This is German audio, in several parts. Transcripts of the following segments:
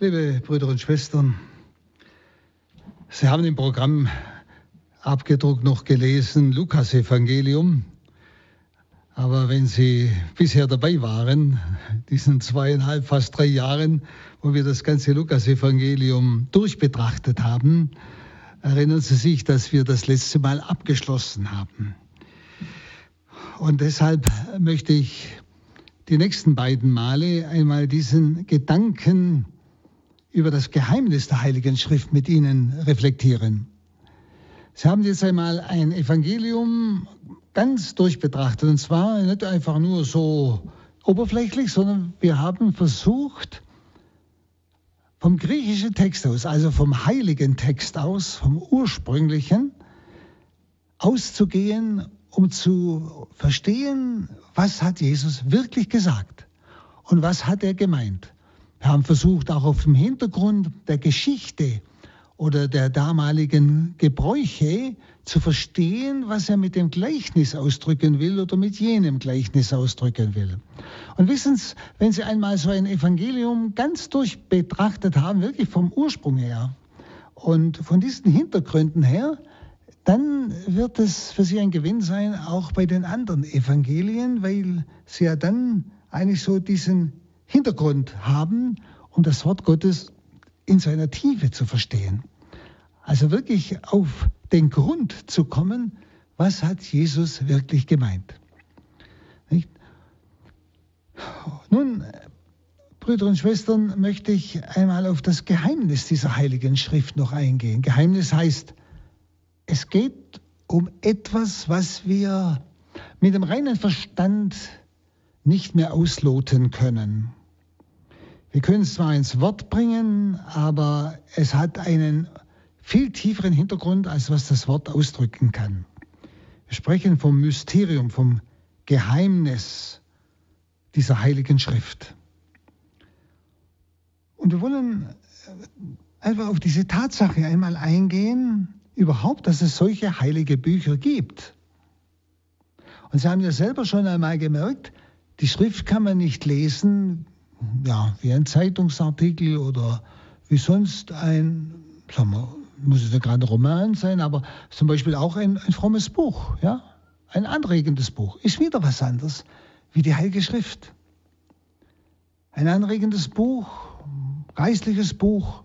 Liebe Brüder und Schwestern, Sie haben im Programm abgedruckt noch gelesen, Lukas Evangelium. Aber wenn Sie bisher dabei waren, diesen zweieinhalb, fast drei Jahren, wo wir das ganze Lukas-Evangelium durchbetrachtet haben, erinnern Sie sich, dass wir das letzte Mal abgeschlossen haben. Und deshalb möchte ich die nächsten beiden Male einmal diesen Gedanken über das Geheimnis der Heiligen Schrift mit Ihnen reflektieren. Sie haben jetzt einmal ein Evangelium ganz durchbetrachtet und zwar nicht einfach nur so oberflächlich, sondern wir haben versucht, vom griechischen Text aus, also vom heiligen Text aus, vom ursprünglichen, auszugehen, um zu verstehen, was hat Jesus wirklich gesagt und was hat er gemeint. Wir haben versucht, auch auf dem Hintergrund der Geschichte oder der damaligen Gebräuche zu verstehen, was er mit dem Gleichnis ausdrücken will oder mit jenem Gleichnis ausdrücken will. Und wissen Sie, wenn Sie einmal so ein Evangelium ganz durch betrachtet haben, wirklich vom Ursprung her und von diesen Hintergründen her, dann wird es für Sie ein Gewinn sein, auch bei den anderen Evangelien, weil Sie ja dann eigentlich so diesen Hintergrund haben, um das Wort Gottes in seiner Tiefe zu verstehen. Also wirklich auf den Grund zu kommen, was hat Jesus wirklich gemeint. Nicht? Nun, Brüder und Schwestern, möchte ich einmal auf das Geheimnis dieser heiligen Schrift noch eingehen. Geheimnis heißt, es geht um etwas, was wir mit dem reinen Verstand nicht mehr ausloten können. Wir können es zwar ins Wort bringen, aber es hat einen viel tieferen Hintergrund, als was das Wort ausdrücken kann. Wir sprechen vom Mysterium, vom Geheimnis dieser heiligen Schrift. Und wir wollen einfach auf diese Tatsache einmal eingehen, überhaupt, dass es solche heilige Bücher gibt. Und Sie haben ja selber schon einmal gemerkt, die Schrift kann man nicht lesen, ja, wie ein Zeitungsartikel oder wie sonst ein, sagen wir, muss es ja gerade ein Roman sein, aber zum Beispiel auch ein, ein frommes Buch, ja, ein anregendes Buch, ist wieder was anderes wie die Heilige Schrift. Ein anregendes Buch, geistliches Buch,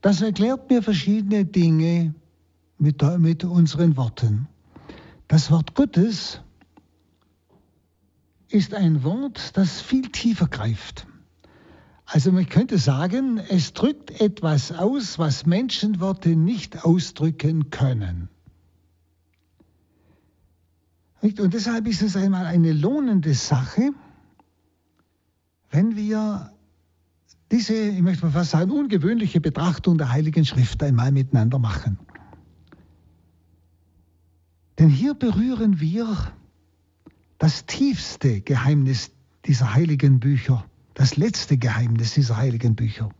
das erklärt mir verschiedene Dinge mit, mit unseren Worten. Das Wort Gottes ist ein Wort, das viel tiefer greift. Also man könnte sagen, es drückt etwas aus, was Menschenworte nicht ausdrücken können. Und deshalb ist es einmal eine lohnende Sache, wenn wir diese, ich möchte mal fast sagen, ungewöhnliche Betrachtung der Heiligen Schrift einmal miteinander machen. Denn hier berühren wir das tiefste Geheimnis dieser heiligen Bücher, das letzte Geheimnis dieser heiligen Bücher.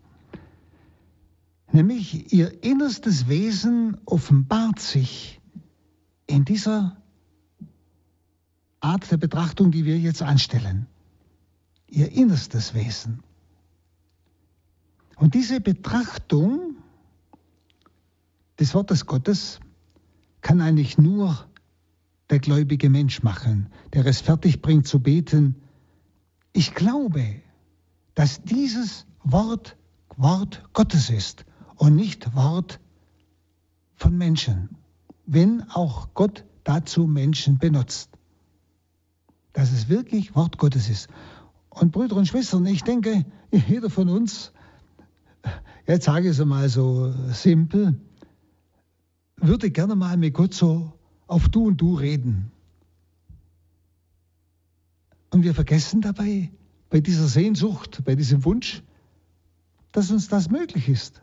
Nämlich ihr innerstes Wesen offenbart sich in dieser Art der Betrachtung, die wir jetzt anstellen. Ihr innerstes Wesen. Und diese Betrachtung des Wortes Gottes kann eigentlich nur der gläubige Mensch machen, der es fertig bringt zu beten. Ich glaube, dass dieses Wort Wort Gottes ist und nicht Wort von Menschen, wenn auch Gott dazu Menschen benutzt. Dass es wirklich Wort Gottes ist. Und Brüder und Schwestern, ich denke, jeder von uns, jetzt sage ich es mal so simpel, würde gerne mal mit Gott so auf Du und Du reden. Und wir vergessen dabei, bei dieser Sehnsucht, bei diesem Wunsch, dass uns das möglich ist.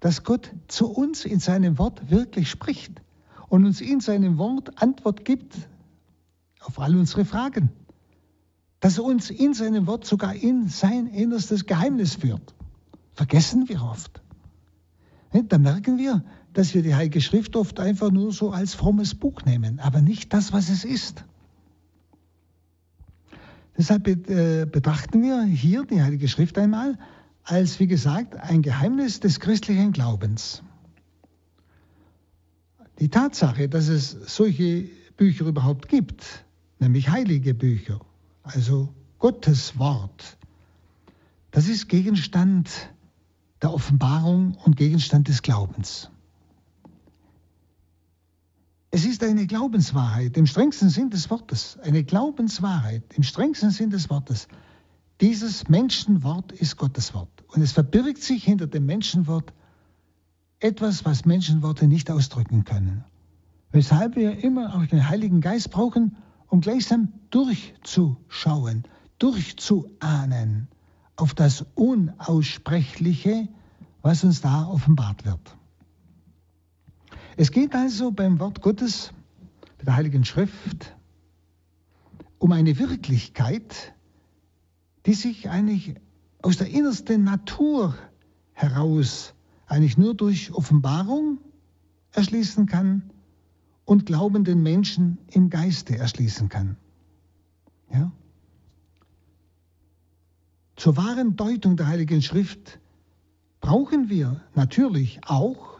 Dass Gott zu uns in seinem Wort wirklich spricht und uns in seinem Wort Antwort gibt auf all unsere Fragen. Dass er uns in seinem Wort sogar in sein innerstes Geheimnis führt. Vergessen wir oft. Da merken wir, dass wir die Heilige Schrift oft einfach nur so als frommes Buch nehmen, aber nicht das, was es ist. Deshalb äh, betrachten wir hier die Heilige Schrift einmal als, wie gesagt, ein Geheimnis des christlichen Glaubens. Die Tatsache, dass es solche Bücher überhaupt gibt, nämlich heilige Bücher, also Gottes Wort, das ist Gegenstand der Offenbarung und Gegenstand des Glaubens. Es ist eine Glaubenswahrheit im strengsten Sinn des Wortes, eine Glaubenswahrheit im strengsten Sinn des Wortes. Dieses Menschenwort ist Gottes Wort und es verbirgt sich hinter dem Menschenwort etwas, was Menschenworte nicht ausdrücken können. Weshalb wir immer auch den Heiligen Geist brauchen, um gleichsam durchzuschauen, durchzuahnen auf das Unaussprechliche, was uns da offenbart wird. Es geht also beim Wort Gottes, bei der Heiligen Schrift, um eine Wirklichkeit, die sich eigentlich aus der innersten Natur heraus eigentlich nur durch Offenbarung erschließen kann und glaubenden Menschen im Geiste erschließen kann. Ja? Zur wahren Deutung der Heiligen Schrift brauchen wir natürlich auch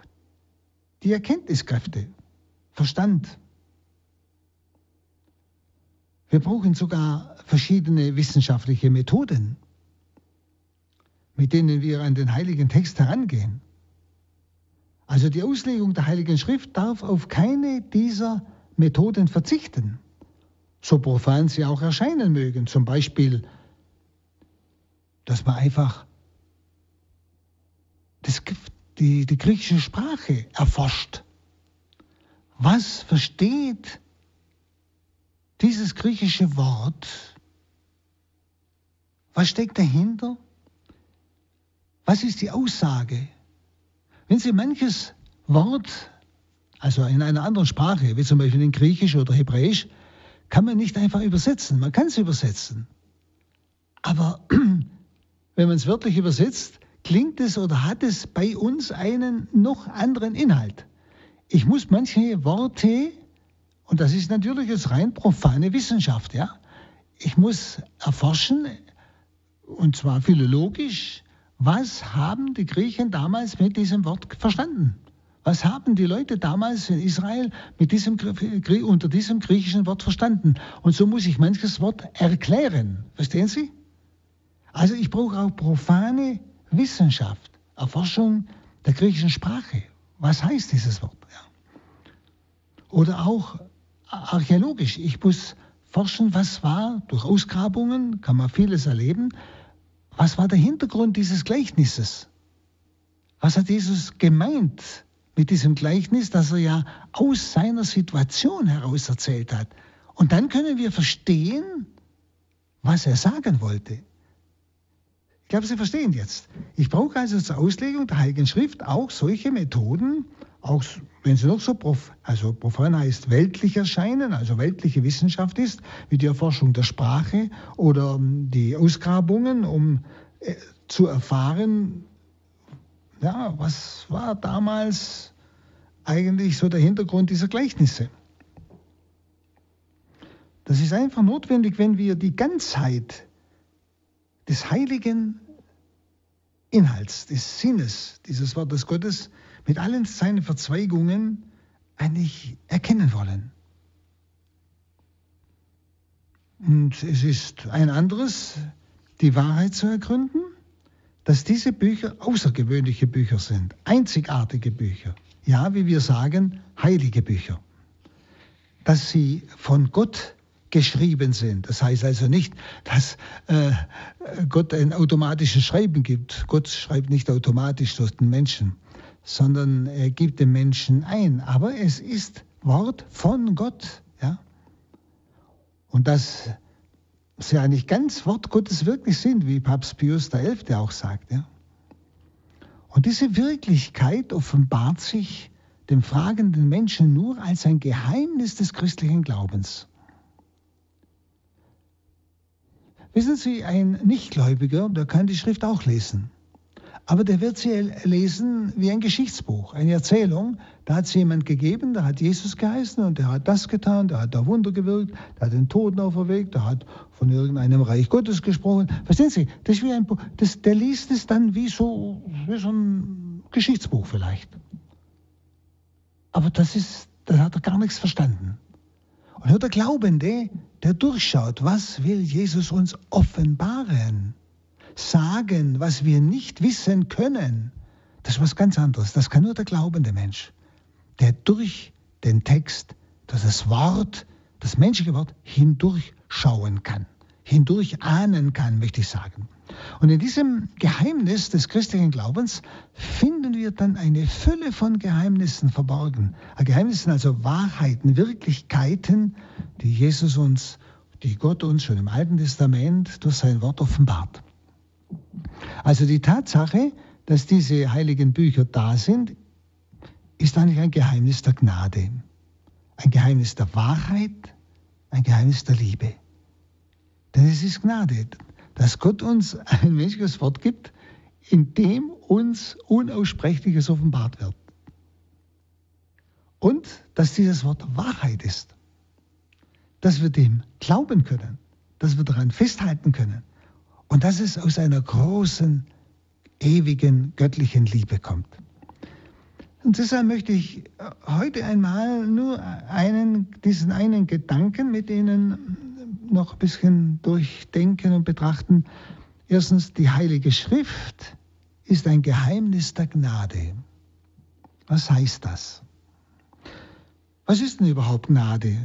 die Erkenntniskräfte, Verstand. Wir brauchen sogar verschiedene wissenschaftliche Methoden, mit denen wir an den heiligen Text herangehen. Also die Auslegung der Heiligen Schrift darf auf keine dieser Methoden verzichten, so profan sie auch erscheinen mögen. Zum Beispiel, dass man einfach das, die, die griechische Sprache erforscht. Was versteht dieses griechische Wort? Was steckt dahinter? Was ist die Aussage? Wenn Sie manches Wort, also in einer anderen Sprache, wie zum Beispiel in Griechisch oder Hebräisch, kann man nicht einfach übersetzen. Man kann es übersetzen. Aber wenn man es wörtlich übersetzt, klingt es oder hat es bei uns einen noch anderen Inhalt. Ich muss manche Worte, und das ist natürlich jetzt rein profane Wissenschaft, ja, ich muss erforschen, und zwar philologisch, was haben die Griechen damals mit diesem Wort verstanden? Was haben die Leute damals in Israel mit diesem, unter diesem griechischen Wort verstanden? Und so muss ich manches Wort erklären. Verstehen Sie? Also ich brauche auch profane Wissenschaft, Erforschung der griechischen Sprache. Was heißt dieses Wort? Ja. Oder auch archäologisch. Ich muss forschen, was war durch Ausgrabungen, kann man vieles erleben, was war der Hintergrund dieses Gleichnisses? Was hat Jesus gemeint mit diesem Gleichnis, das er ja aus seiner Situation heraus erzählt hat? Und dann können wir verstehen, was er sagen wollte. Ich glaube, Sie verstehen jetzt. Ich brauche also zur Auslegung der Heiligen Schrift auch solche Methoden, auch wenn sie noch so prof, also profan heißt weltlich erscheinen, also weltliche Wissenschaft ist, wie die Erforschung der Sprache oder ähm, die Ausgrabungen, um äh, zu erfahren, ja, was war damals eigentlich so der Hintergrund dieser Gleichnisse. Das ist einfach notwendig, wenn wir die Ganzheit des heiligen Inhalts, des Sinnes dieses Wortes Gottes mit allen seinen Verzweigungen eigentlich erkennen wollen. Und es ist ein anderes, die Wahrheit zu ergründen, dass diese Bücher außergewöhnliche Bücher sind, einzigartige Bücher. Ja, wie wir sagen, heilige Bücher. Dass sie von Gott geschrieben sind. Das heißt also nicht, dass äh, Gott ein automatisches Schreiben gibt. Gott schreibt nicht automatisch durch den Menschen, sondern er gibt den Menschen ein. Aber es ist Wort von Gott. Ja? Und dass sie eigentlich ganz Wort Gottes wirklich sind, wie Papst Pius XI. auch sagt. Ja? Und diese Wirklichkeit offenbart sich dem fragenden Menschen nur als ein Geheimnis des christlichen Glaubens. Wissen Sie, ein Nichtgläubiger, der kann die Schrift auch lesen. aber der wird sie lesen wie ein Geschichtsbuch, eine Erzählung. Da hat es jemand gegeben, da hat Jesus geheißen und der hat das getan, der hat da Wunder gewirkt, der hat den Toten auferweckt, der hat von irgendeinem Reich Gottes gesprochen. Verstehen Sie? Das ist wie ein, das, der liest es dann wie so, wie so ein Geschichtsbuch vielleicht. Aber das ist, da hat er gar nichts verstanden. Und nur der Glaubende, der durchschaut, was will Jesus uns offenbaren? sagen, was wir nicht wissen können, das ist was ganz anderes. Das kann nur der glaubende Mensch, der durch den Text, durch das Wort, das menschliche Wort hindurchschauen kann, hindurch ahnen kann, möchte ich sagen. Und in diesem Geheimnis des christlichen Glaubens finden wir dann eine Fülle von Geheimnissen verborgen. Geheimnissen, also Wahrheiten, Wirklichkeiten, die Jesus uns, die Gott uns schon im Alten Testament durch sein Wort offenbart. Also die Tatsache, dass diese heiligen Bücher da sind, ist eigentlich ein Geheimnis der Gnade, ein Geheimnis der Wahrheit, ein Geheimnis der Liebe. Denn es ist Gnade, dass Gott uns ein menschliches Wort gibt, in dem uns Unaussprechliches offenbart wird. Und dass dieses Wort Wahrheit ist. Dass wir dem glauben können, dass wir daran festhalten können und dass es aus einer großen, ewigen, göttlichen Liebe kommt. Und deshalb möchte ich heute einmal nur einen, diesen einen Gedanken mit Ihnen noch ein bisschen durchdenken und betrachten. Erstens, die Heilige Schrift ist ein Geheimnis der Gnade. Was heißt das? Was ist denn überhaupt Gnade?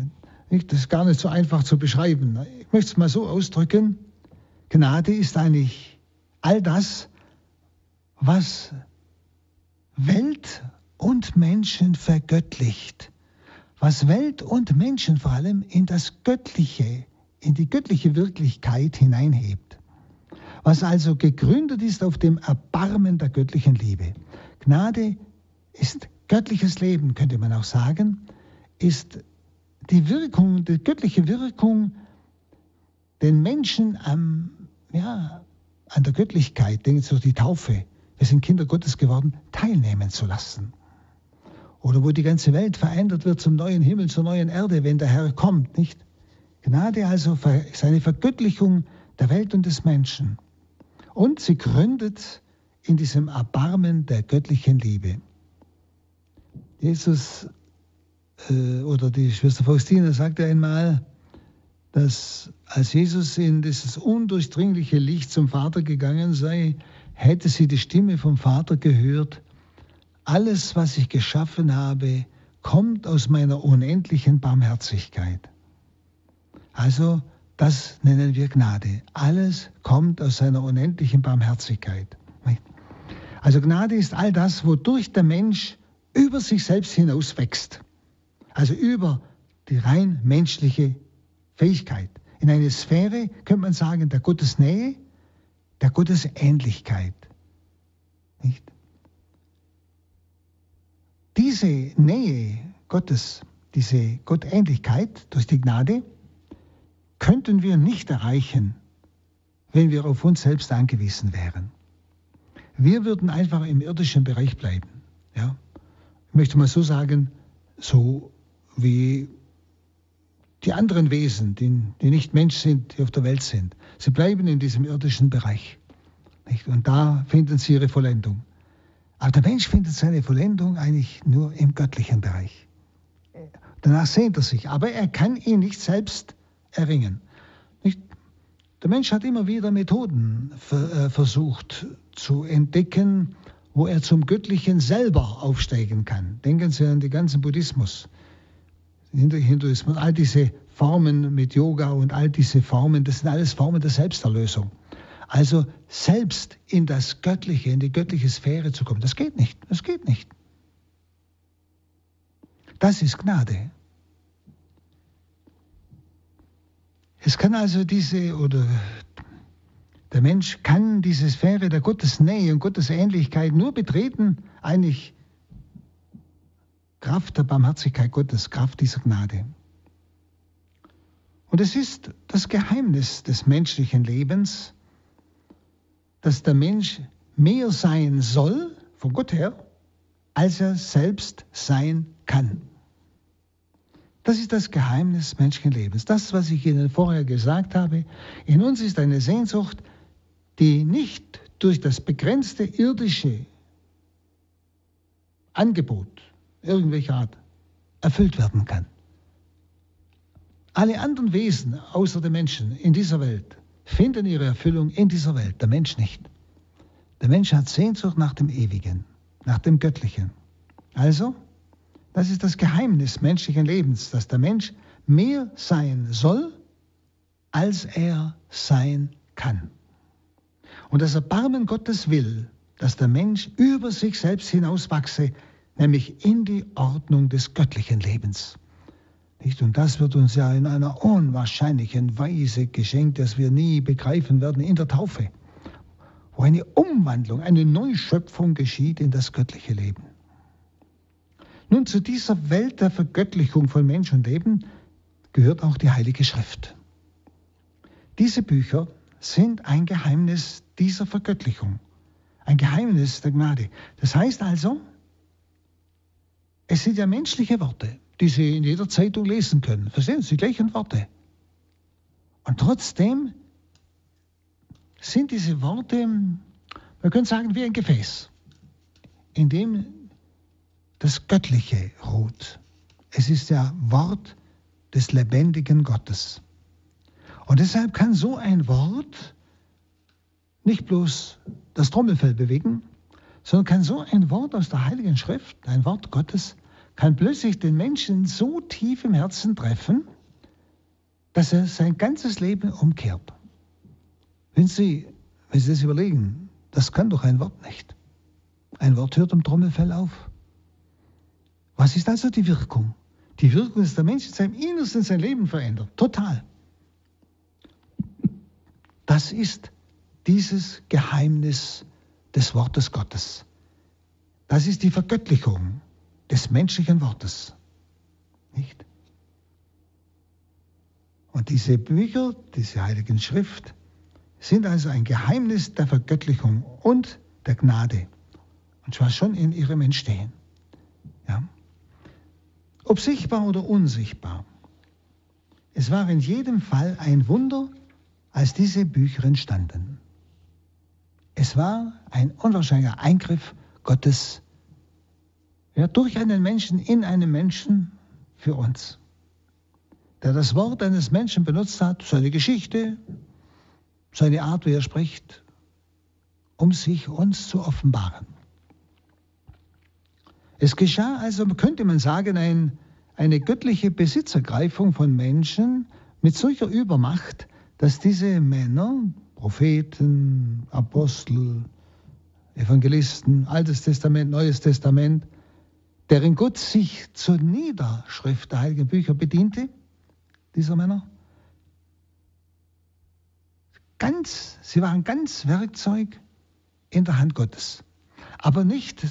Das ist gar nicht so einfach zu beschreiben. Ich möchte es mal so ausdrücken. Gnade ist eigentlich all das, was Welt und Menschen vergöttlicht, was Welt und Menschen vor allem in das Göttliche, in die göttliche Wirklichkeit hineinhebt, was also gegründet ist auf dem Erbarmen der göttlichen Liebe. Gnade ist göttliches Leben, könnte man auch sagen, ist die Wirkung, die göttliche Wirkung, den Menschen am ja, an der Göttlichkeit, denken Sie durch die Taufe, wir sind Kinder Gottes geworden, teilnehmen zu lassen. Oder wo die ganze Welt verändert wird zum neuen Himmel, zur neuen Erde, wenn der Herr kommt, nicht? Gnade also ist eine Vergöttlichung der Welt und des Menschen. Und sie gründet in diesem Erbarmen der göttlichen Liebe. Jesus äh, oder die Schwester Faustina sagte einmal, dass als Jesus in dieses undurchdringliche Licht zum Vater gegangen sei, hätte sie die Stimme vom Vater gehört, alles, was ich geschaffen habe, kommt aus meiner unendlichen Barmherzigkeit. Also das nennen wir Gnade. Alles kommt aus seiner unendlichen Barmherzigkeit. Also Gnade ist all das, wodurch der Mensch über sich selbst hinaus wächst. Also über die rein menschliche Fähigkeit, in eine Sphäre, könnte man sagen, der Gottesnähe, der Gottesähnlichkeit. Nicht? Diese Nähe Gottes, diese Gottähnlichkeit durch die Gnade, könnten wir nicht erreichen, wenn wir auf uns selbst angewiesen wären. Wir würden einfach im irdischen Bereich bleiben. Ja? Ich möchte mal so sagen, so wie die anderen Wesen, die, die nicht Mensch sind, die auf der Welt sind. Sie bleiben in diesem irdischen Bereich. Nicht? Und da finden sie ihre Vollendung. Aber der Mensch findet seine Vollendung eigentlich nur im göttlichen Bereich. Danach sehnt er sich, aber er kann ihn nicht selbst erringen. Nicht? Der Mensch hat immer wieder Methoden ver, äh, versucht zu entdecken, wo er zum Göttlichen selber aufsteigen kann. Denken Sie an den ganzen Buddhismus. Hinduismus, all diese Formen mit Yoga und all diese Formen, das sind alles Formen der Selbsterlösung. Also selbst in das Göttliche, in die göttliche Sphäre zu kommen, das geht nicht. Das geht nicht. Das ist Gnade. Es kann also diese, oder der Mensch kann diese Sphäre der Gottesnähe und Gottesähnlichkeit nur betreten, eigentlich Kraft der Barmherzigkeit Gottes, Kraft dieser Gnade. Und es ist das Geheimnis des menschlichen Lebens, dass der Mensch mehr sein soll, von Gott her, als er selbst sein kann. Das ist das Geheimnis Menschenlebens. Das, was ich Ihnen vorher gesagt habe, in uns ist eine Sehnsucht, die nicht durch das begrenzte irdische Angebot irgendwelcher Art erfüllt werden kann. Alle anderen Wesen außer den Menschen in dieser Welt finden ihre Erfüllung in dieser Welt, der Mensch nicht. Der Mensch hat Sehnsucht nach dem Ewigen, nach dem Göttlichen. Also, das ist das Geheimnis menschlichen Lebens, dass der Mensch mehr sein soll, als er sein kann. Und das Erbarmen Gottes will, dass der Mensch über sich selbst hinauswachse, nämlich in die Ordnung des göttlichen Lebens. Nicht? Und das wird uns ja in einer unwahrscheinlichen Weise geschenkt, dass wir nie begreifen werden in der Taufe, wo eine Umwandlung, eine Neuschöpfung geschieht in das göttliche Leben. Nun, zu dieser Welt der Vergöttlichung von Mensch und Leben gehört auch die Heilige Schrift. Diese Bücher sind ein Geheimnis dieser Vergöttlichung, ein Geheimnis der Gnade. Das heißt also, es sind ja menschliche Worte, die Sie in jeder Zeitung lesen können. Verstehen Sie, die gleichen Worte. Und trotzdem sind diese Worte, man könnte sagen, wie ein Gefäß, in dem das Göttliche ruht. Es ist ja Wort des lebendigen Gottes. Und deshalb kann so ein Wort nicht bloß das Trommelfell bewegen, sondern kann so ein Wort aus der Heiligen Schrift, ein Wort Gottes, kann plötzlich den Menschen so tief im Herzen treffen, dass er sein ganzes Leben umkehrt. Wenn Sie, wenn Sie das überlegen, das kann doch ein Wort nicht. Ein Wort hört am Trommelfell auf. Was ist also die Wirkung? Die Wirkung ist, der Mensch in seinem Innersten sein Leben verändert. Total. Das ist dieses Geheimnis des Wortes Gottes. Das ist die Vergöttlichung des menschlichen Wortes. Nicht? Und diese Bücher, diese Heiligen Schrift, sind also ein Geheimnis der Vergöttlichung und der Gnade. Und zwar schon in ihrem Entstehen. Ja? Ob sichtbar oder unsichtbar. Es war in jedem Fall ein Wunder, als diese Bücher entstanden. Es war ein unwahrscheinlicher Eingriff Gottes ja, durch einen Menschen in einem Menschen für uns, der das Wort eines Menschen benutzt hat, seine Geschichte, seine Art, wie er spricht, um sich uns zu offenbaren. Es geschah also, könnte man sagen, ein, eine göttliche Besitzergreifung von Menschen mit solcher Übermacht, dass diese Männer, Propheten, Apostel, Evangelisten, Altes Testament, Neues Testament, deren Gott sich zur Niederschrift der heiligen Bücher bediente, dieser Männer. Ganz, sie waren ganz Werkzeug in der Hand Gottes, aber nicht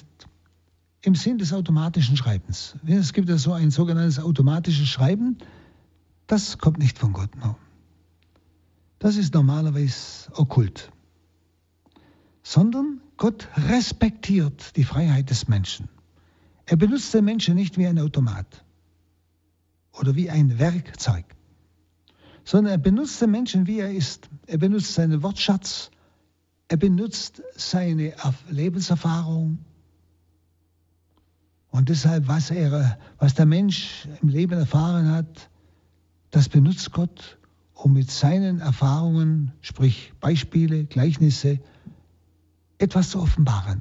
im Sinn des automatischen Schreibens. Es gibt ja so ein sogenanntes automatisches Schreiben, das kommt nicht von Gott. No. Das ist normalerweise okkult. Sondern Gott respektiert die Freiheit des Menschen. Er benutzt den Menschen nicht wie ein Automat oder wie ein Werkzeug, sondern er benutzt den Menschen, wie er ist. Er benutzt seinen Wortschatz, er benutzt seine Lebenserfahrung. Und deshalb, was, er, was der Mensch im Leben erfahren hat, das benutzt Gott, um mit seinen Erfahrungen, sprich Beispiele, Gleichnisse, etwas zu offenbaren.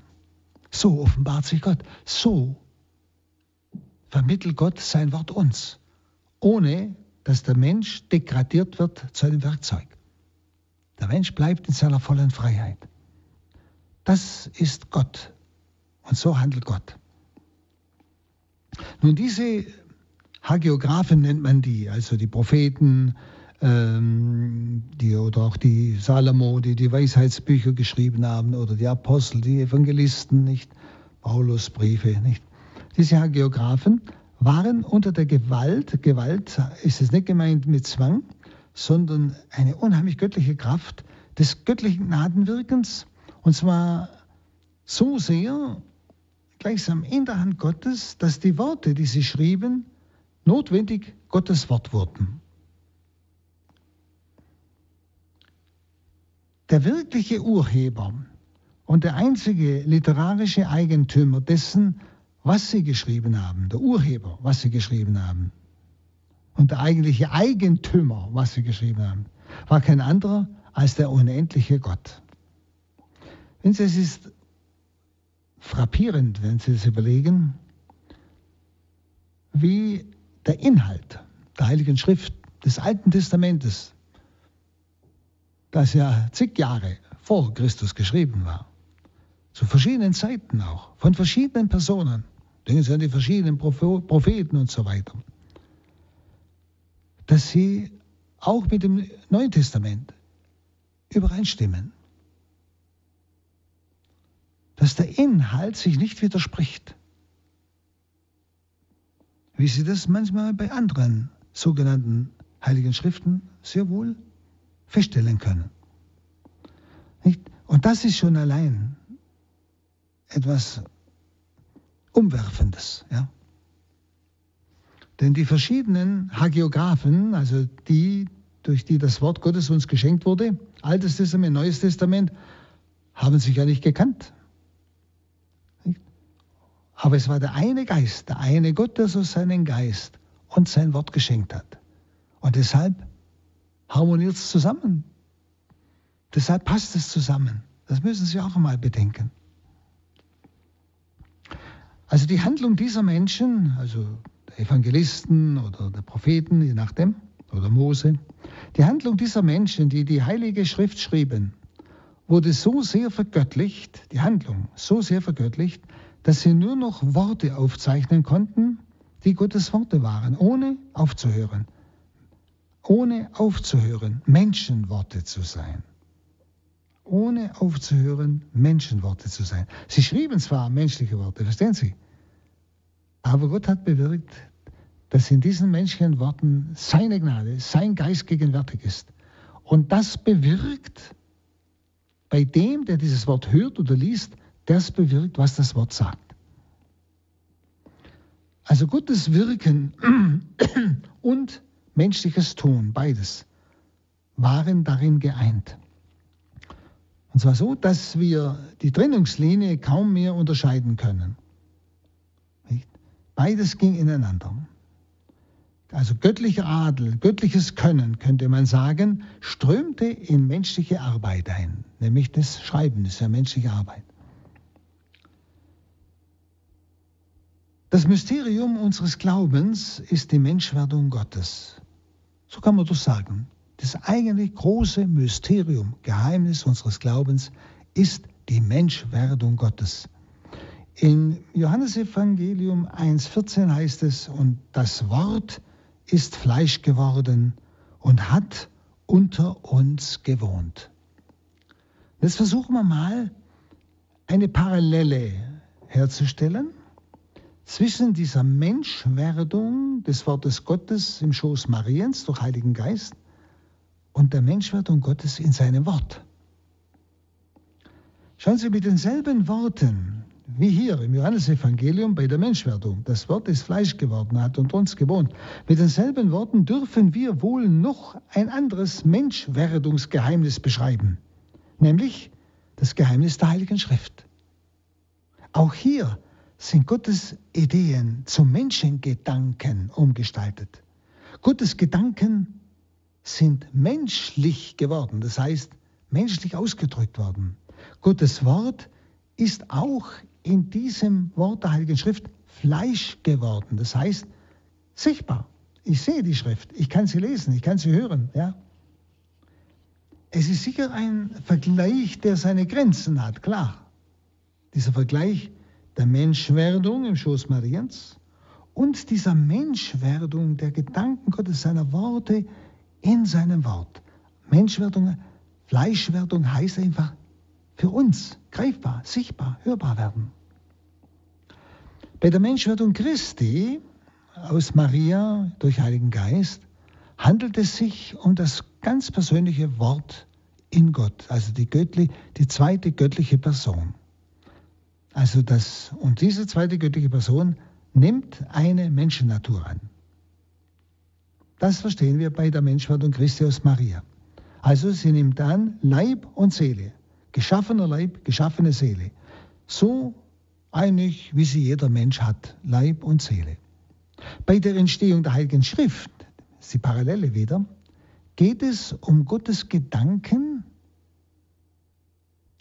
So offenbart sich Gott. So vermittelt Gott sein Wort uns, ohne dass der Mensch degradiert wird zu einem Werkzeug. Der Mensch bleibt in seiner vollen Freiheit. Das ist Gott. Und so handelt Gott. Nun, diese Hagiographen nennt man die, also die Propheten, ähm, die, oder auch die Salomo, die die Weisheitsbücher geschrieben haben, oder die Apostel, die Evangelisten, nicht? Paulus Briefe, nicht? Diese Hagiographen waren unter der Gewalt, Gewalt ist es nicht gemeint mit Zwang, sondern eine unheimlich göttliche Kraft des göttlichen Gnadenwirkens. Und zwar so sehr gleichsam in der Hand Gottes, dass die Worte, die sie schrieben, notwendig Gottes Wort wurden. Der wirkliche Urheber und der einzige literarische Eigentümer dessen, was sie geschrieben haben, der Urheber, was sie geschrieben haben, und der eigentliche Eigentümer, was sie geschrieben haben, war kein anderer als der unendliche Gott. Wenn Sie, es ist frappierend, wenn Sie es überlegen, wie der Inhalt der Heiligen Schrift des Alten Testamentes, das ja zig Jahre vor Christus geschrieben war, zu verschiedenen Zeiten auch, von verschiedenen Personen, denken Sie an die verschiedenen Propheten und so weiter, dass sie auch mit dem Neuen Testament übereinstimmen. Dass der Inhalt sich nicht widerspricht. Wie Sie das manchmal bei anderen sogenannten Heiligen Schriften sehr wohl feststellen können. Nicht? Und das ist schon allein etwas Umwerfendes. Ja? Denn die verschiedenen Hagiographen, also die, durch die das Wort Gottes uns geschenkt wurde, Altes Testament, Neues Testament, haben sich ja nicht gekannt. Aber es war der eine Geist, der eine Gott, der so seinen Geist und sein Wort geschenkt hat. Und deshalb harmoniert es zusammen. Deshalb passt es zusammen. Das müssen Sie auch einmal bedenken. Also die Handlung dieser Menschen, also der Evangelisten oder der Propheten, je nachdem, oder Mose, die Handlung dieser Menschen, die die Heilige Schrift schrieben, wurde so sehr vergöttlicht, die Handlung so sehr vergöttlicht, dass sie nur noch Worte aufzeichnen konnten, die Gottes Worte waren, ohne aufzuhören, ohne aufzuhören, Menschenworte zu sein. Ohne aufzuhören, Menschenworte zu sein. Sie schrieben zwar menschliche Worte, verstehen Sie? Aber Gott hat bewirkt, dass in diesen menschlichen Worten seine Gnade, sein Geist gegenwärtig ist. Und das bewirkt bei dem, der dieses Wort hört oder liest, das bewirkt, was das Wort sagt. Also Gottes Wirken und menschliches Tun, beides, waren darin geeint. Und zwar so, dass wir die Trennungslinie kaum mehr unterscheiden können. Beides ging ineinander. Also göttlicher Adel, göttliches Können, könnte man sagen, strömte in menschliche Arbeit ein. Nämlich das Schreiben ist ja menschliche Arbeit. Das Mysterium unseres Glaubens ist die Menschwerdung Gottes. So kann man das sagen. Das eigentlich große Mysterium, Geheimnis unseres Glaubens ist die Menschwerdung Gottes. In Johannesevangelium 1.14 heißt es, und das Wort ist Fleisch geworden und hat unter uns gewohnt. Jetzt versuchen wir mal eine Parallele herzustellen zwischen dieser Menschwerdung des Wortes Gottes im Schoß Mariens durch Heiligen Geist und der Menschwerdung Gottes in seinem Wort. Schauen Sie mit denselben Worten wie hier im Johannesevangelium bei der Menschwerdung. Das Wort ist Fleisch geworden, hat unter uns gewohnt. Mit denselben Worten dürfen wir wohl noch ein anderes Menschwerdungsgeheimnis beschreiben, nämlich das Geheimnis der Heiligen Schrift. Auch hier sind Gottes Ideen zum Menschengedanken umgestaltet. Gottes Gedanken sind menschlich geworden, das heißt menschlich ausgedrückt worden. Gottes Wort ist auch in diesem Wort der Heiligen Schrift Fleisch geworden. Das heißt, sichtbar. Ich sehe die Schrift, ich kann sie lesen, ich kann sie hören. Ja? Es ist sicher ein Vergleich, der seine Grenzen hat, klar. Dieser Vergleich der Menschwerdung im Schoß Mariens und dieser Menschwerdung der Gedanken Gottes, seiner Worte in seinem Wort. Menschwerdung, Fleischwerdung heißt einfach für uns greifbar, sichtbar, hörbar werden. Bei der Menschwerdung Christi aus Maria durch Heiligen Geist handelt es sich um das ganz persönliche Wort in Gott, also die, göttli, die zweite göttliche Person. Also das, und diese zweite göttliche Person nimmt eine Menschennatur an. Das verstehen wir bei der Menschwerdung Christi aus Maria. Also sie nimmt an Leib und Seele, geschaffener Leib, geschaffene Seele. So einig, wie sie jeder Mensch hat, Leib und Seele. Bei der Entstehung der Heiligen Schrift, die Parallele wieder, geht es um Gottes Gedanken,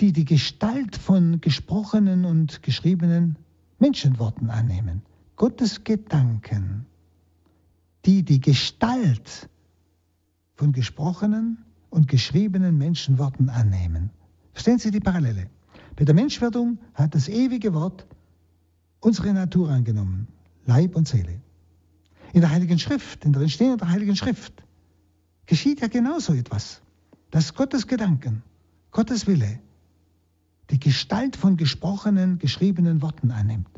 die die Gestalt von gesprochenen und geschriebenen Menschenworten annehmen. Gottes Gedanken, die die Gestalt von gesprochenen und geschriebenen Menschenworten annehmen. Verstehen Sie die Parallele? Bei der Menschwerdung hat das ewige Wort unsere Natur angenommen, Leib und Seele. In der Heiligen Schrift, in der Entstehung der Heiligen Schrift, geschieht ja genauso etwas. Dass Gottes Gedanken, Gottes Wille die Gestalt von gesprochenen, geschriebenen Worten annimmt.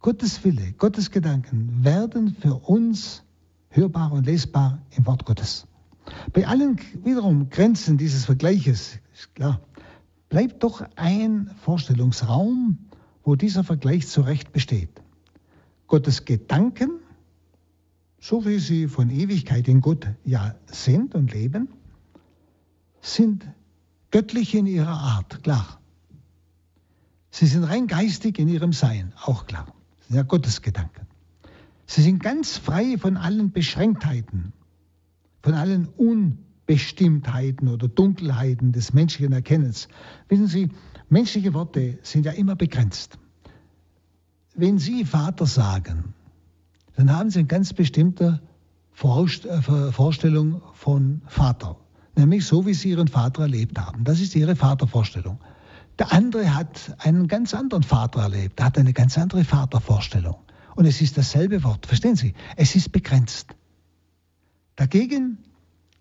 Gottes Wille, Gottes Gedanken werden für uns hörbar und lesbar im Wort Gottes. Bei allen wiederum Grenzen dieses Vergleiches, ist klar, bleibt doch ein Vorstellungsraum, wo dieser Vergleich zu Recht besteht. Gottes Gedanken so wie sie von Ewigkeit in Gott ja sind und leben, sind göttlich in ihrer Art, klar. Sie sind rein geistig in ihrem Sein, auch klar. Das sind ja Gottesgedanken. Sie sind ganz frei von allen Beschränktheiten, von allen Unbestimmtheiten oder Dunkelheiten des menschlichen Erkennens. Wissen Sie, menschliche Worte sind ja immer begrenzt. Wenn Sie Vater sagen, dann haben sie eine ganz bestimmte äh, Vorstellung von Vater. Nämlich so, wie sie ihren Vater erlebt haben. Das ist ihre Vatervorstellung. Der andere hat einen ganz anderen Vater erlebt, hat eine ganz andere Vatervorstellung. Und es ist dasselbe Wort, verstehen Sie? Es ist begrenzt. Dagegen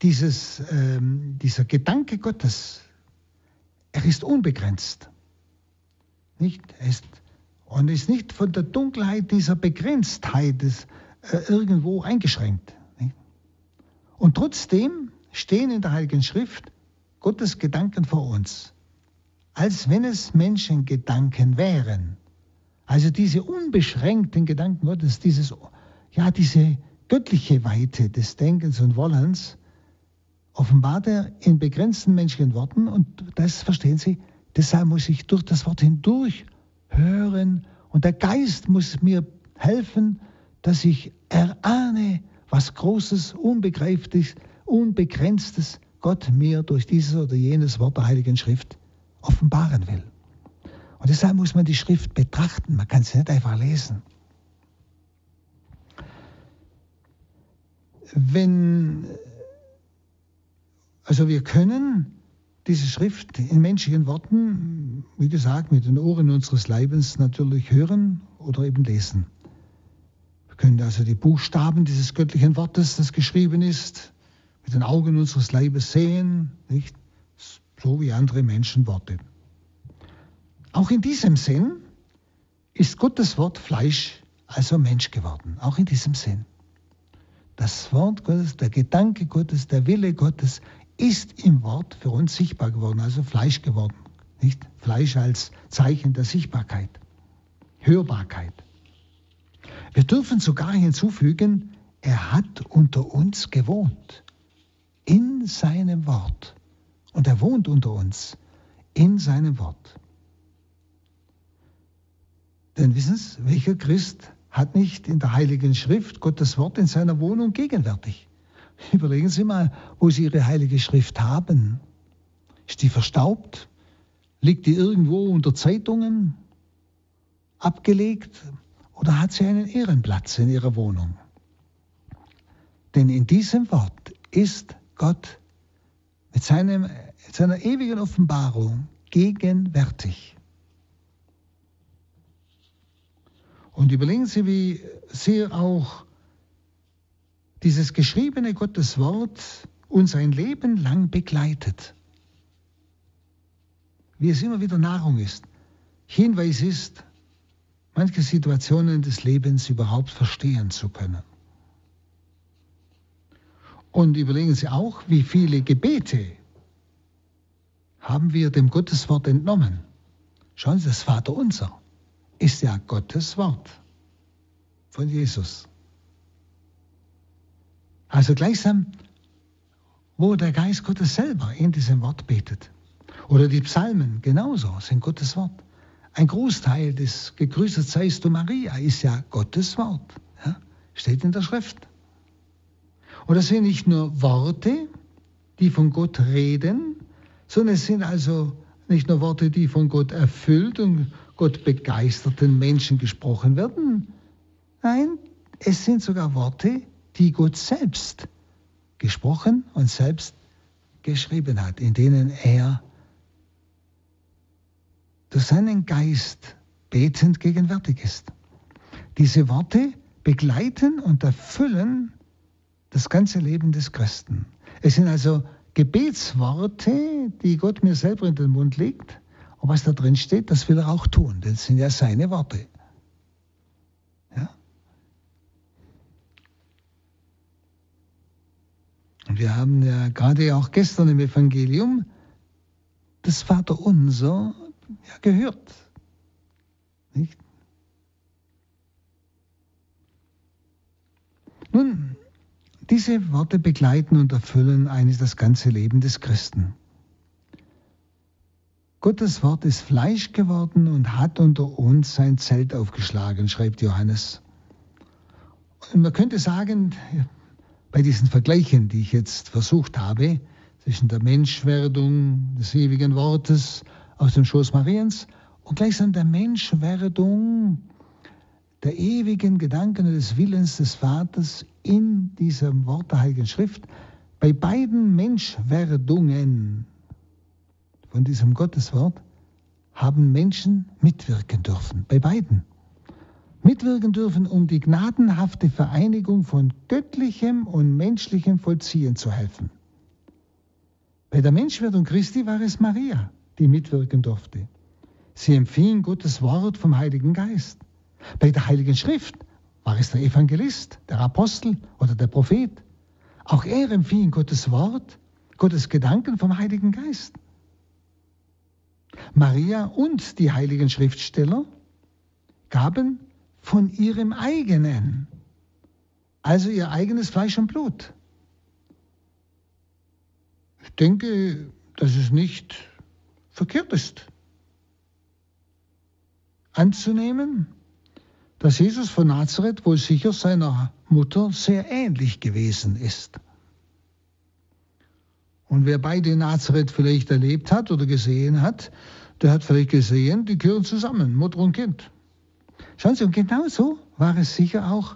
dieses, ähm, dieser Gedanke Gottes, er ist unbegrenzt. Nicht? Er ist und ist nicht von der Dunkelheit dieser Begrenztheit des, äh, irgendwo eingeschränkt. Nicht? Und trotzdem stehen in der Heiligen Schrift Gottes Gedanken vor uns, als wenn es Menschengedanken wären. Also diese unbeschränkten Gedanken Gottes, dieses, ja, diese göttliche Weite des Denkens und Wollens, offenbart er in begrenzten menschlichen Worten und das verstehen Sie, deshalb muss ich durch das Wort hindurch hören und der Geist muss mir helfen, dass ich erahne, was Großes, Unbegreifliches, Unbegrenztes Gott mir durch dieses oder jenes Wort der Heiligen Schrift offenbaren will. Und deshalb muss man die Schrift betrachten, man kann sie nicht einfach lesen. Wenn, also wir können diese Schrift in menschlichen Worten, wie gesagt, mit den Ohren unseres Leibens natürlich hören oder eben lesen. Wir können also die Buchstaben dieses göttlichen Wortes, das geschrieben ist, mit den Augen unseres Leibes sehen, nicht? so wie andere Menschen Worte. Auch in diesem Sinn ist Gottes Wort Fleisch, also Mensch geworden. Auch in diesem Sinn. Das Wort Gottes, der Gedanke Gottes, der Wille Gottes ist im Wort für uns sichtbar geworden, also Fleisch geworden. Nicht Fleisch als Zeichen der Sichtbarkeit, Hörbarkeit. Wir dürfen sogar hinzufügen, er hat unter uns gewohnt, in seinem Wort. Und er wohnt unter uns, in seinem Wort. Denn wissen Sie, welcher Christ hat nicht in der Heiligen Schrift Gottes Wort in seiner Wohnung gegenwärtig? Überlegen Sie mal, wo Sie Ihre Heilige Schrift haben. Ist die verstaubt? Liegt die irgendwo unter Zeitungen abgelegt? Oder hat sie einen Ehrenplatz in Ihrer Wohnung? Denn in diesem Wort ist Gott mit, seinem, seiner ewigen Offenbarung gegenwärtig. Und überlegen Sie, wie sehr auch dieses geschriebene Gottes Wort uns ein Leben lang begleitet. Wie es immer wieder Nahrung ist, Hinweis ist, manche Situationen des Lebens überhaupt verstehen zu können. Und überlegen Sie auch, wie viele Gebete haben wir dem Gotteswort entnommen. Schauen Sie, das Vaterunser ist ja Gottes Wort von Jesus. Also gleichsam, wo der Geist Gottes selber in diesem Wort betet. Oder die Psalmen genauso sind Gottes Wort. Ein Großteil des Gegrüßet seist du Maria ist ja Gottes Wort. Ja? Steht in der Schrift. Und das sind nicht nur Worte, die von Gott reden, sondern es sind also nicht nur Worte, die von Gott erfüllt und Gott begeisterten Menschen gesprochen werden. Nein, es sind sogar Worte, die Gott selbst gesprochen und selbst geschrieben hat, in denen er durch seinen Geist betend gegenwärtig ist. Diese Worte begleiten und erfüllen das ganze Leben des Christen. Es sind also Gebetsworte, die Gott mir selber in den Mund legt. Und was da drin steht, das will er auch tun. Das sind ja seine Worte. Ja? Und wir haben ja gerade auch gestern im Evangelium das Vaterunser ja, gehört. Nicht? Nun, diese Worte begleiten und erfüllen eigentlich das ganze Leben des Christen. Gottes Wort ist Fleisch geworden und hat unter uns sein Zelt aufgeschlagen, schreibt Johannes. Und man könnte sagen, bei diesen Vergleichen, die ich jetzt versucht habe, zwischen der Menschwerdung des ewigen Wortes aus dem Schoß Mariens und gleichsam der Menschwerdung der ewigen Gedanken des Willens des Vaters in diesem Wort der Heiligen Schrift. Bei beiden Menschwerdungen von diesem Gotteswort haben Menschen mitwirken dürfen. Bei beiden. Mitwirken dürfen, um die gnadenhafte Vereinigung von göttlichem und menschlichem Vollziehen zu helfen. Bei der Menschwerdung Christi war es Maria, die mitwirken durfte. Sie empfing Gottes Wort vom Heiligen Geist. Bei der Heiligen Schrift war es der Evangelist, der Apostel oder der Prophet. Auch er empfing Gottes Wort, Gottes Gedanken vom Heiligen Geist. Maria und die heiligen Schriftsteller gaben von ihrem eigenen, also ihr eigenes Fleisch und Blut. Ich denke, dass es nicht verkehrt ist, anzunehmen, dass Jesus von Nazareth wohl sicher seiner Mutter sehr ähnlich gewesen ist. Und wer beide Nazareth vielleicht erlebt hat oder gesehen hat, der hat vielleicht gesehen, die gehören zusammen, Mutter und Kind. Schauen Sie, und genauso war es sicher auch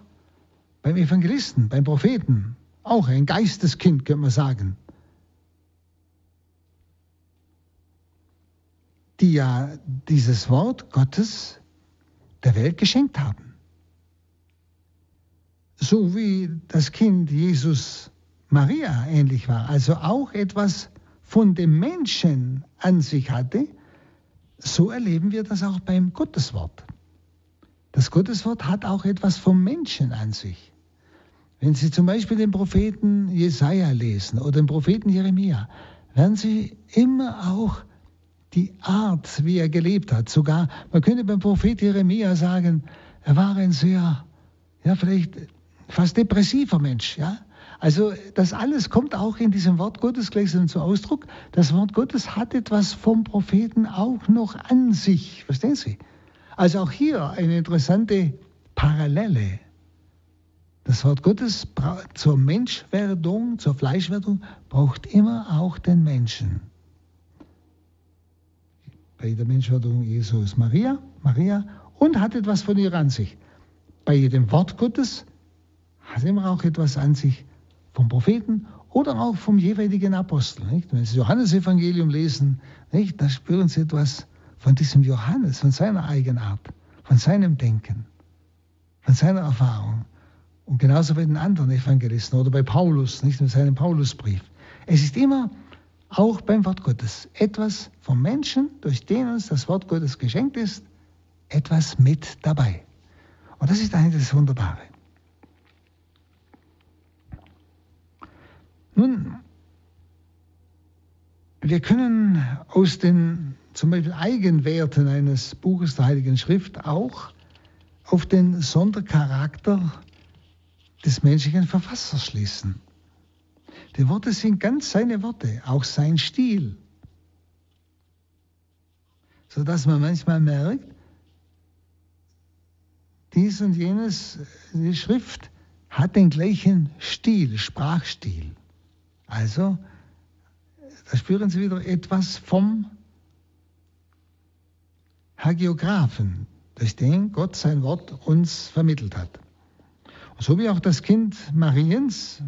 beim Evangelisten, beim Propheten. Auch ein Geisteskind, könnte man sagen. Die ja dieses Wort Gottes der Welt geschenkt haben. So wie das Kind Jesus Maria ähnlich war, also auch etwas von dem Menschen an sich hatte, so erleben wir das auch beim Gotteswort. Das Gotteswort hat auch etwas vom Menschen an sich. Wenn Sie zum Beispiel den Propheten Jesaja lesen oder den Propheten Jeremia, werden Sie immer auch die Art, wie er gelebt hat. Sogar, man könnte beim Prophet Jeremia sagen, er war ein sehr, ja, vielleicht fast depressiver Mensch, ja. Also das alles kommt auch in diesem Wort Gottes gleich zum Ausdruck. Das Wort Gottes hat etwas vom Propheten auch noch an sich. Verstehen Sie? Also auch hier eine interessante Parallele. Das Wort Gottes zur Menschwerdung, zur Fleischwerdung braucht immer auch den Menschen bei der Menschwerdung Jesu ist Maria, Maria und hat etwas von ihr an sich. Bei dem Wort Gottes hat immer auch etwas an sich vom Propheten oder auch vom jeweiligen Apostel. Nicht? Wenn Sie das Johannesevangelium lesen, nicht? da spüren Sie etwas von diesem Johannes, von seiner Eigenart, von seinem Denken, von seiner Erfahrung. Und genauso bei den anderen Evangelisten oder bei Paulus, nicht mit seinem Paulusbrief. Es ist immer auch beim Wort Gottes. Etwas vom Menschen, durch den uns das Wort Gottes geschenkt ist, etwas mit dabei. Und das ist eigentlich das Wunderbare. Nun, wir können aus den zum Beispiel Eigenwerten eines Buches der Heiligen Schrift auch auf den Sondercharakter des menschlichen Verfassers schließen. Die Worte sind ganz seine Worte, auch sein Stil. Sodass man manchmal merkt, dies und jenes, die Schrift hat den gleichen Stil, Sprachstil. Also, da spüren Sie wieder etwas vom Hagiographen, durch den Gott sein Wort uns vermittelt hat. Und so wie auch das Kind Mariens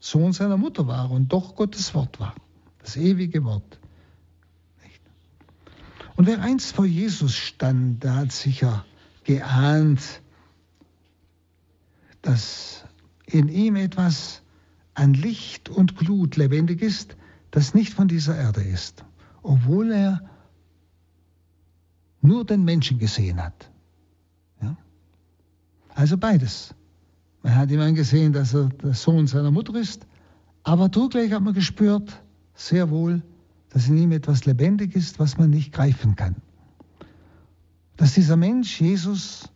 Sohn seiner Mutter war und doch Gottes Wort war, das ewige Wort. Und wer einst vor Jesus stand, der hat sicher geahnt, dass in ihm etwas an Licht und Glut lebendig ist, das nicht von dieser Erde ist, obwohl er nur den Menschen gesehen hat. Ja? Also beides. Man hat ihm angesehen, dass er der Sohn seiner Mutter ist, aber zugleich hat man gespürt, sehr wohl, dass in ihm etwas lebendig ist, was man nicht greifen kann. Dass dieser Mensch, Jesus,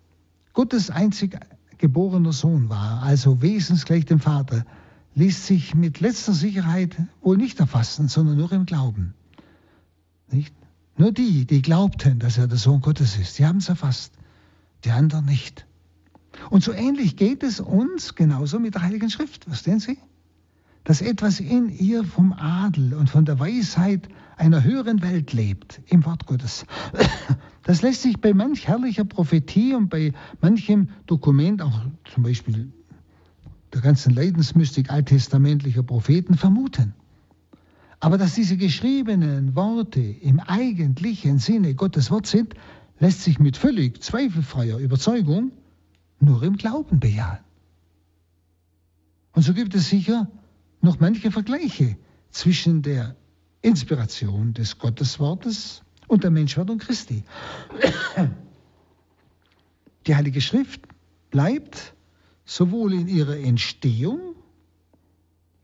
Gottes einzig geborener Sohn war, also wesensgleich dem Vater, ließ sich mit letzter Sicherheit wohl nicht erfassen, sondern nur im Glauben. Nicht? Nur die, die glaubten, dass er der Sohn Gottes ist, die haben es erfasst, die anderen nicht. Und so ähnlich geht es uns genauso mit der Heiligen Schrift, verstehen Sie? Dass etwas in ihr vom Adel und von der Weisheit einer höheren Welt lebt, im Wort Gottes. Das lässt sich bei manch herrlicher Prophetie und bei manchem Dokument, auch zum Beispiel der ganzen Leidensmystik alttestamentlicher Propheten, vermuten. Aber dass diese geschriebenen Worte im eigentlichen Sinne Gottes Wort sind, lässt sich mit völlig zweifelfreier Überzeugung nur im Glauben bejahen. Und so gibt es sicher noch manche Vergleiche zwischen der Inspiration des Gotteswortes und der Menschwerdung Christi. Die Heilige Schrift bleibt sowohl in ihrer Entstehung,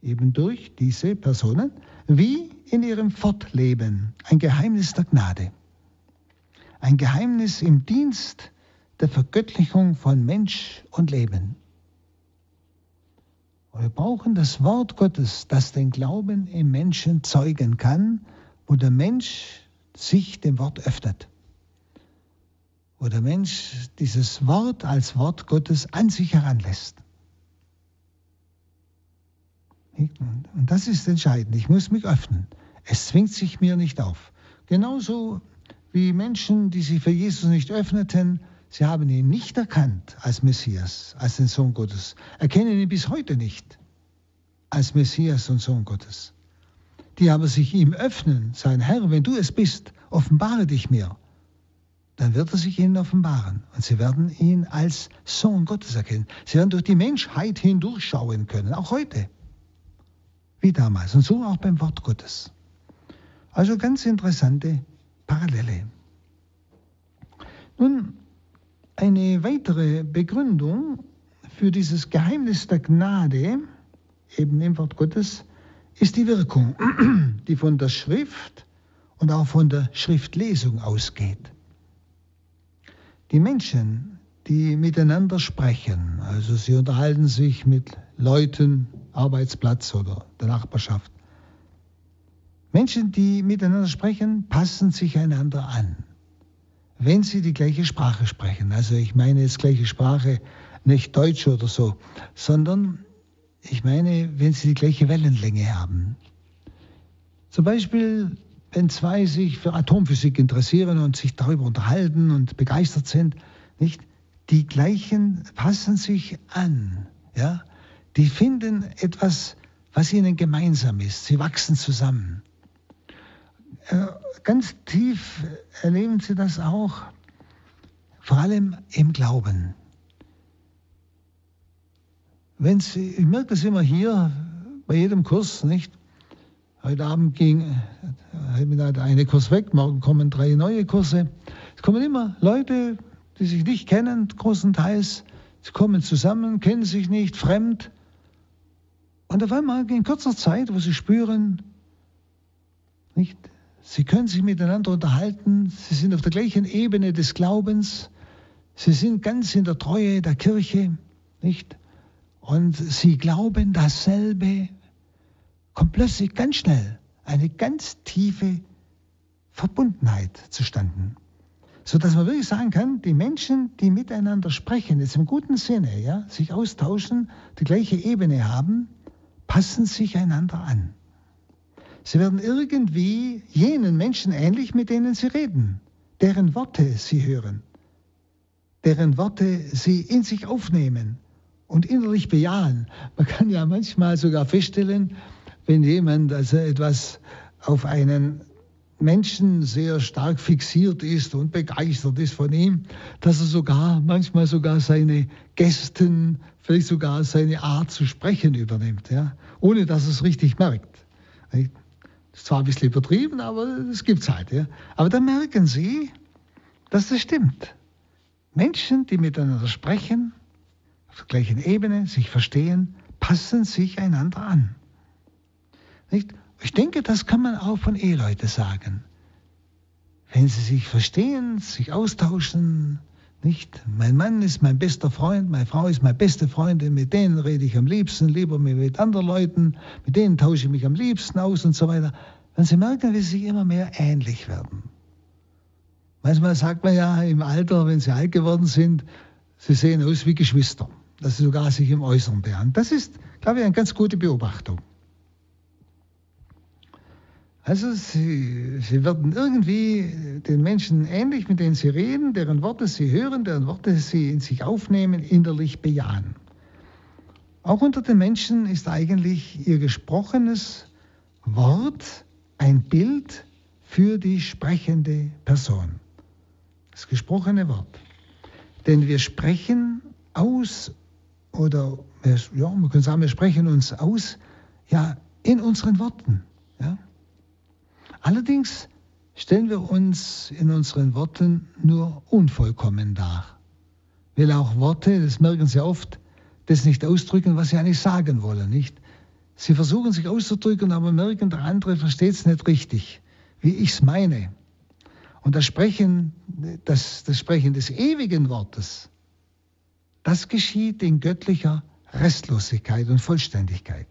eben durch diese Personen, wie in ihrem Fortleben ein Geheimnis der Gnade. Ein Geheimnis im Dienst der Vergöttlichung von Mensch und Leben. wir brauchen das Wort Gottes, das den Glauben im Menschen zeugen kann, wo der Mensch sich dem Wort öffnet. Wo der Mensch dieses Wort als Wort Gottes an sich heranlässt. Und das ist entscheidend. Ich muss mich öffnen. Es zwingt sich mir nicht auf. Genauso wie Menschen, die sich für Jesus nicht öffneten, sie haben ihn nicht erkannt als Messias, als den Sohn Gottes, erkennen ihn bis heute nicht als Messias und Sohn Gottes. Die aber sich ihm öffnen, sagen, Herr, wenn du es bist, offenbare dich mir, dann wird er sich ihnen offenbaren und sie werden ihn als Sohn Gottes erkennen. Sie werden durch die Menschheit hindurchschauen können, auch heute wie damals. Und so auch beim Wort Gottes. Also ganz interessante Parallele. Nun, eine weitere Begründung für dieses Geheimnis der Gnade, eben im Wort Gottes, ist die Wirkung, die von der Schrift und auch von der Schriftlesung ausgeht. Die Menschen, die miteinander sprechen, also sie unterhalten sich mit Leuten Arbeitsplatz oder der Nachbarschaft. Menschen, die miteinander sprechen, passen sich einander an, wenn sie die gleiche Sprache sprechen. Also ich meine jetzt gleiche Sprache, nicht Deutsch oder so, sondern ich meine, wenn sie die gleiche Wellenlänge haben. Zum Beispiel, wenn zwei sich für Atomphysik interessieren und sich darüber unterhalten und begeistert sind, nicht? Die gleichen passen sich an, ja? die finden etwas, was ihnen gemeinsam ist. Sie wachsen zusammen. Äh, ganz tief erleben sie das auch, vor allem im Glauben. Wenn sie, ich merke das immer hier bei jedem Kurs, nicht? Heute Abend ging der eine Kurs weg, morgen kommen drei neue Kurse. Es kommen immer Leute, die sich nicht kennen, großenteils. Sie kommen zusammen, kennen sich nicht, fremd. Und auf einmal in kurzer Zeit, wo sie spüren, Nicht? Sie können sich miteinander unterhalten, sie sind auf der gleichen Ebene des Glaubens, sie sind ganz in der Treue der Kirche, nicht? Und sie glauben dasselbe, kommt plötzlich ganz schnell eine ganz tiefe Verbundenheit zustande. So dass man wirklich sagen kann, die Menschen, die miteinander sprechen, jetzt im guten Sinne, ja, sich austauschen, die gleiche Ebene haben, passen sich einander an. Sie werden irgendwie jenen Menschen ähnlich, mit denen sie reden, deren Worte sie hören, deren Worte sie in sich aufnehmen und innerlich bejahen. Man kann ja manchmal sogar feststellen, wenn jemand also etwas auf einen Menschen sehr stark fixiert ist und begeistert ist von ihm, dass er sogar manchmal sogar seine Gästen, vielleicht sogar seine Art zu sprechen übernimmt, ja, ohne dass er es richtig merkt. Ist zwar ein bisschen übertrieben, aber es gibt es halt. Ja. Aber da merken Sie, dass das stimmt. Menschen, die miteinander sprechen, auf der gleichen Ebene, sich verstehen, passen sich einander an. Nicht? Ich denke, das kann man auch von Eheleuten sagen. Wenn sie sich verstehen, sich austauschen, nicht? Mein Mann ist mein bester Freund, meine Frau ist meine beste Freundin, mit denen rede ich am liebsten, lieber mit anderen Leuten, mit denen tausche ich mich am liebsten aus und so weiter. Wenn Sie merken, wie sie immer mehr ähnlich werden. Manchmal sagt man ja im Alter, wenn sie alt geworden sind, sie sehen aus wie Geschwister, dass sie sogar sich im Äußeren behandeln. Das ist, glaube ich, eine ganz gute Beobachtung. Also sie, sie werden irgendwie den Menschen ähnlich, mit denen sie reden, deren Worte sie hören, deren Worte sie in sich aufnehmen, innerlich bejahen. Auch unter den Menschen ist eigentlich ihr gesprochenes Wort ein Bild für die sprechende Person. Das gesprochene Wort. Denn wir sprechen aus, oder ja, man kann sagen, wir sprechen uns aus, ja, in unseren Worten. Ja. Allerdings stellen wir uns in unseren Worten nur unvollkommen dar. Weil auch Worte, das merken Sie oft, das nicht ausdrücken, was sie eigentlich sagen wollen, nicht? Sie versuchen sich auszudrücken, aber merken, der andere versteht es nicht richtig, wie ich es meine. Und das Sprechen, das, das Sprechen des ewigen Wortes, das geschieht in göttlicher Restlosigkeit und Vollständigkeit.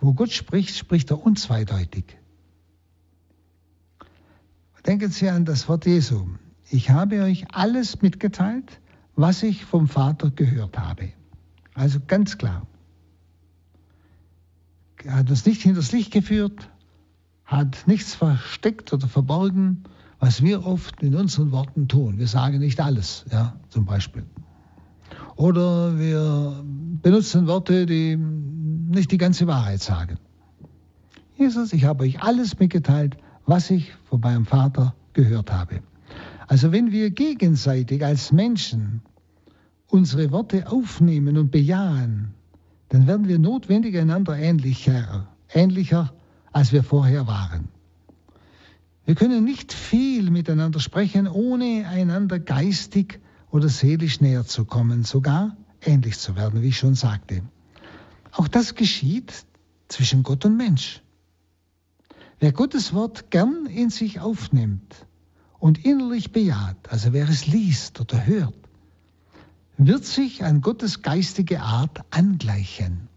Wo Gott spricht, spricht er unzweideutig. Denken Sie an das Wort Jesu. Ich habe euch alles mitgeteilt, was ich vom Vater gehört habe. Also ganz klar. Er hat uns nicht hinters Licht geführt, hat nichts versteckt oder verborgen, was wir oft in unseren Worten tun. Wir sagen nicht alles, ja, zum Beispiel. Oder wir benutzen Worte, die nicht die ganze Wahrheit sagen. Jesus, ich habe euch alles mitgeteilt, was ich von meinem Vater gehört habe. Also wenn wir gegenseitig als Menschen unsere Worte aufnehmen und bejahen, dann werden wir notwendig einander ähnlicher, ähnlicher, als wir vorher waren. Wir können nicht viel miteinander sprechen, ohne einander geistig oder seelisch näher zu kommen, sogar ähnlich zu werden, wie ich schon sagte. Auch das geschieht zwischen Gott und Mensch. Wer Gottes Wort gern in sich aufnimmt und innerlich bejaht, also wer es liest oder hört, wird sich an Gottes geistige Art angleichen.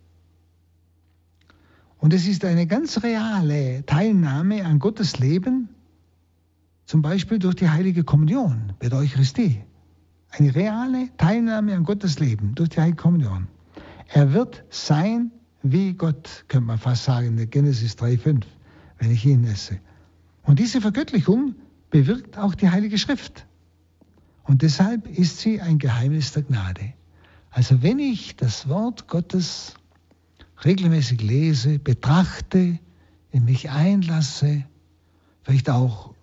Und es ist eine ganz reale Teilnahme an Gottes Leben, zum Beispiel durch die heilige Kommunion bei der Eucharistie. Eine reale Teilnahme an Gottes Leben durch die heilige Kommunion. Er wird sein wie Gott, könnte man fast sagen, in Genesis 3,5 wenn ich ihn esse. Und diese Vergöttlichung bewirkt auch die Heilige Schrift. Und deshalb ist sie ein Geheimnis der Gnade. Also wenn ich das Wort Gottes regelmäßig lese, betrachte, in mich einlasse, vielleicht auch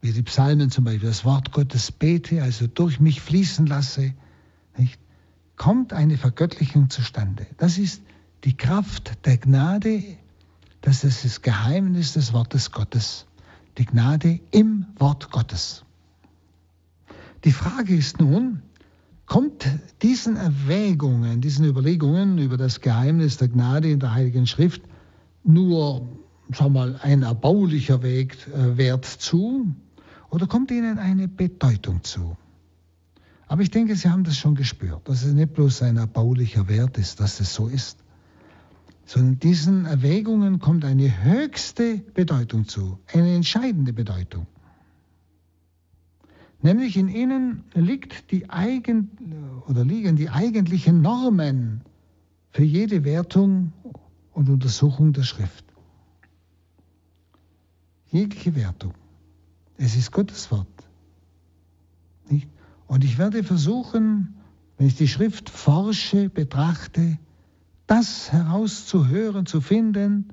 wie die Psalmen zum Beispiel, das Wort Gottes bete, also durch mich fließen lasse, nicht, kommt eine Vergöttlichung zustande. Das ist die Kraft der Gnade das ist das Geheimnis des Wortes Gottes, die Gnade im Wort Gottes. Die Frage ist nun, kommt diesen Erwägungen, diesen Überlegungen über das Geheimnis der Gnade in der Heiligen Schrift nur sagen wir mal, ein erbaulicher Weg, äh, Wert zu oder kommt ihnen eine Bedeutung zu? Aber ich denke, Sie haben das schon gespürt, dass es nicht bloß ein erbaulicher Wert ist, dass es so ist, sondern diesen Erwägungen kommt eine höchste Bedeutung zu, eine entscheidende Bedeutung. Nämlich in ihnen liegt die eigen, oder liegen die eigentlichen Normen für jede Wertung und Untersuchung der Schrift. Jegliche Wertung. Es ist Gottes Wort. Nicht? Und ich werde versuchen, wenn ich die Schrift forsche, betrachte, das herauszuhören, zu finden,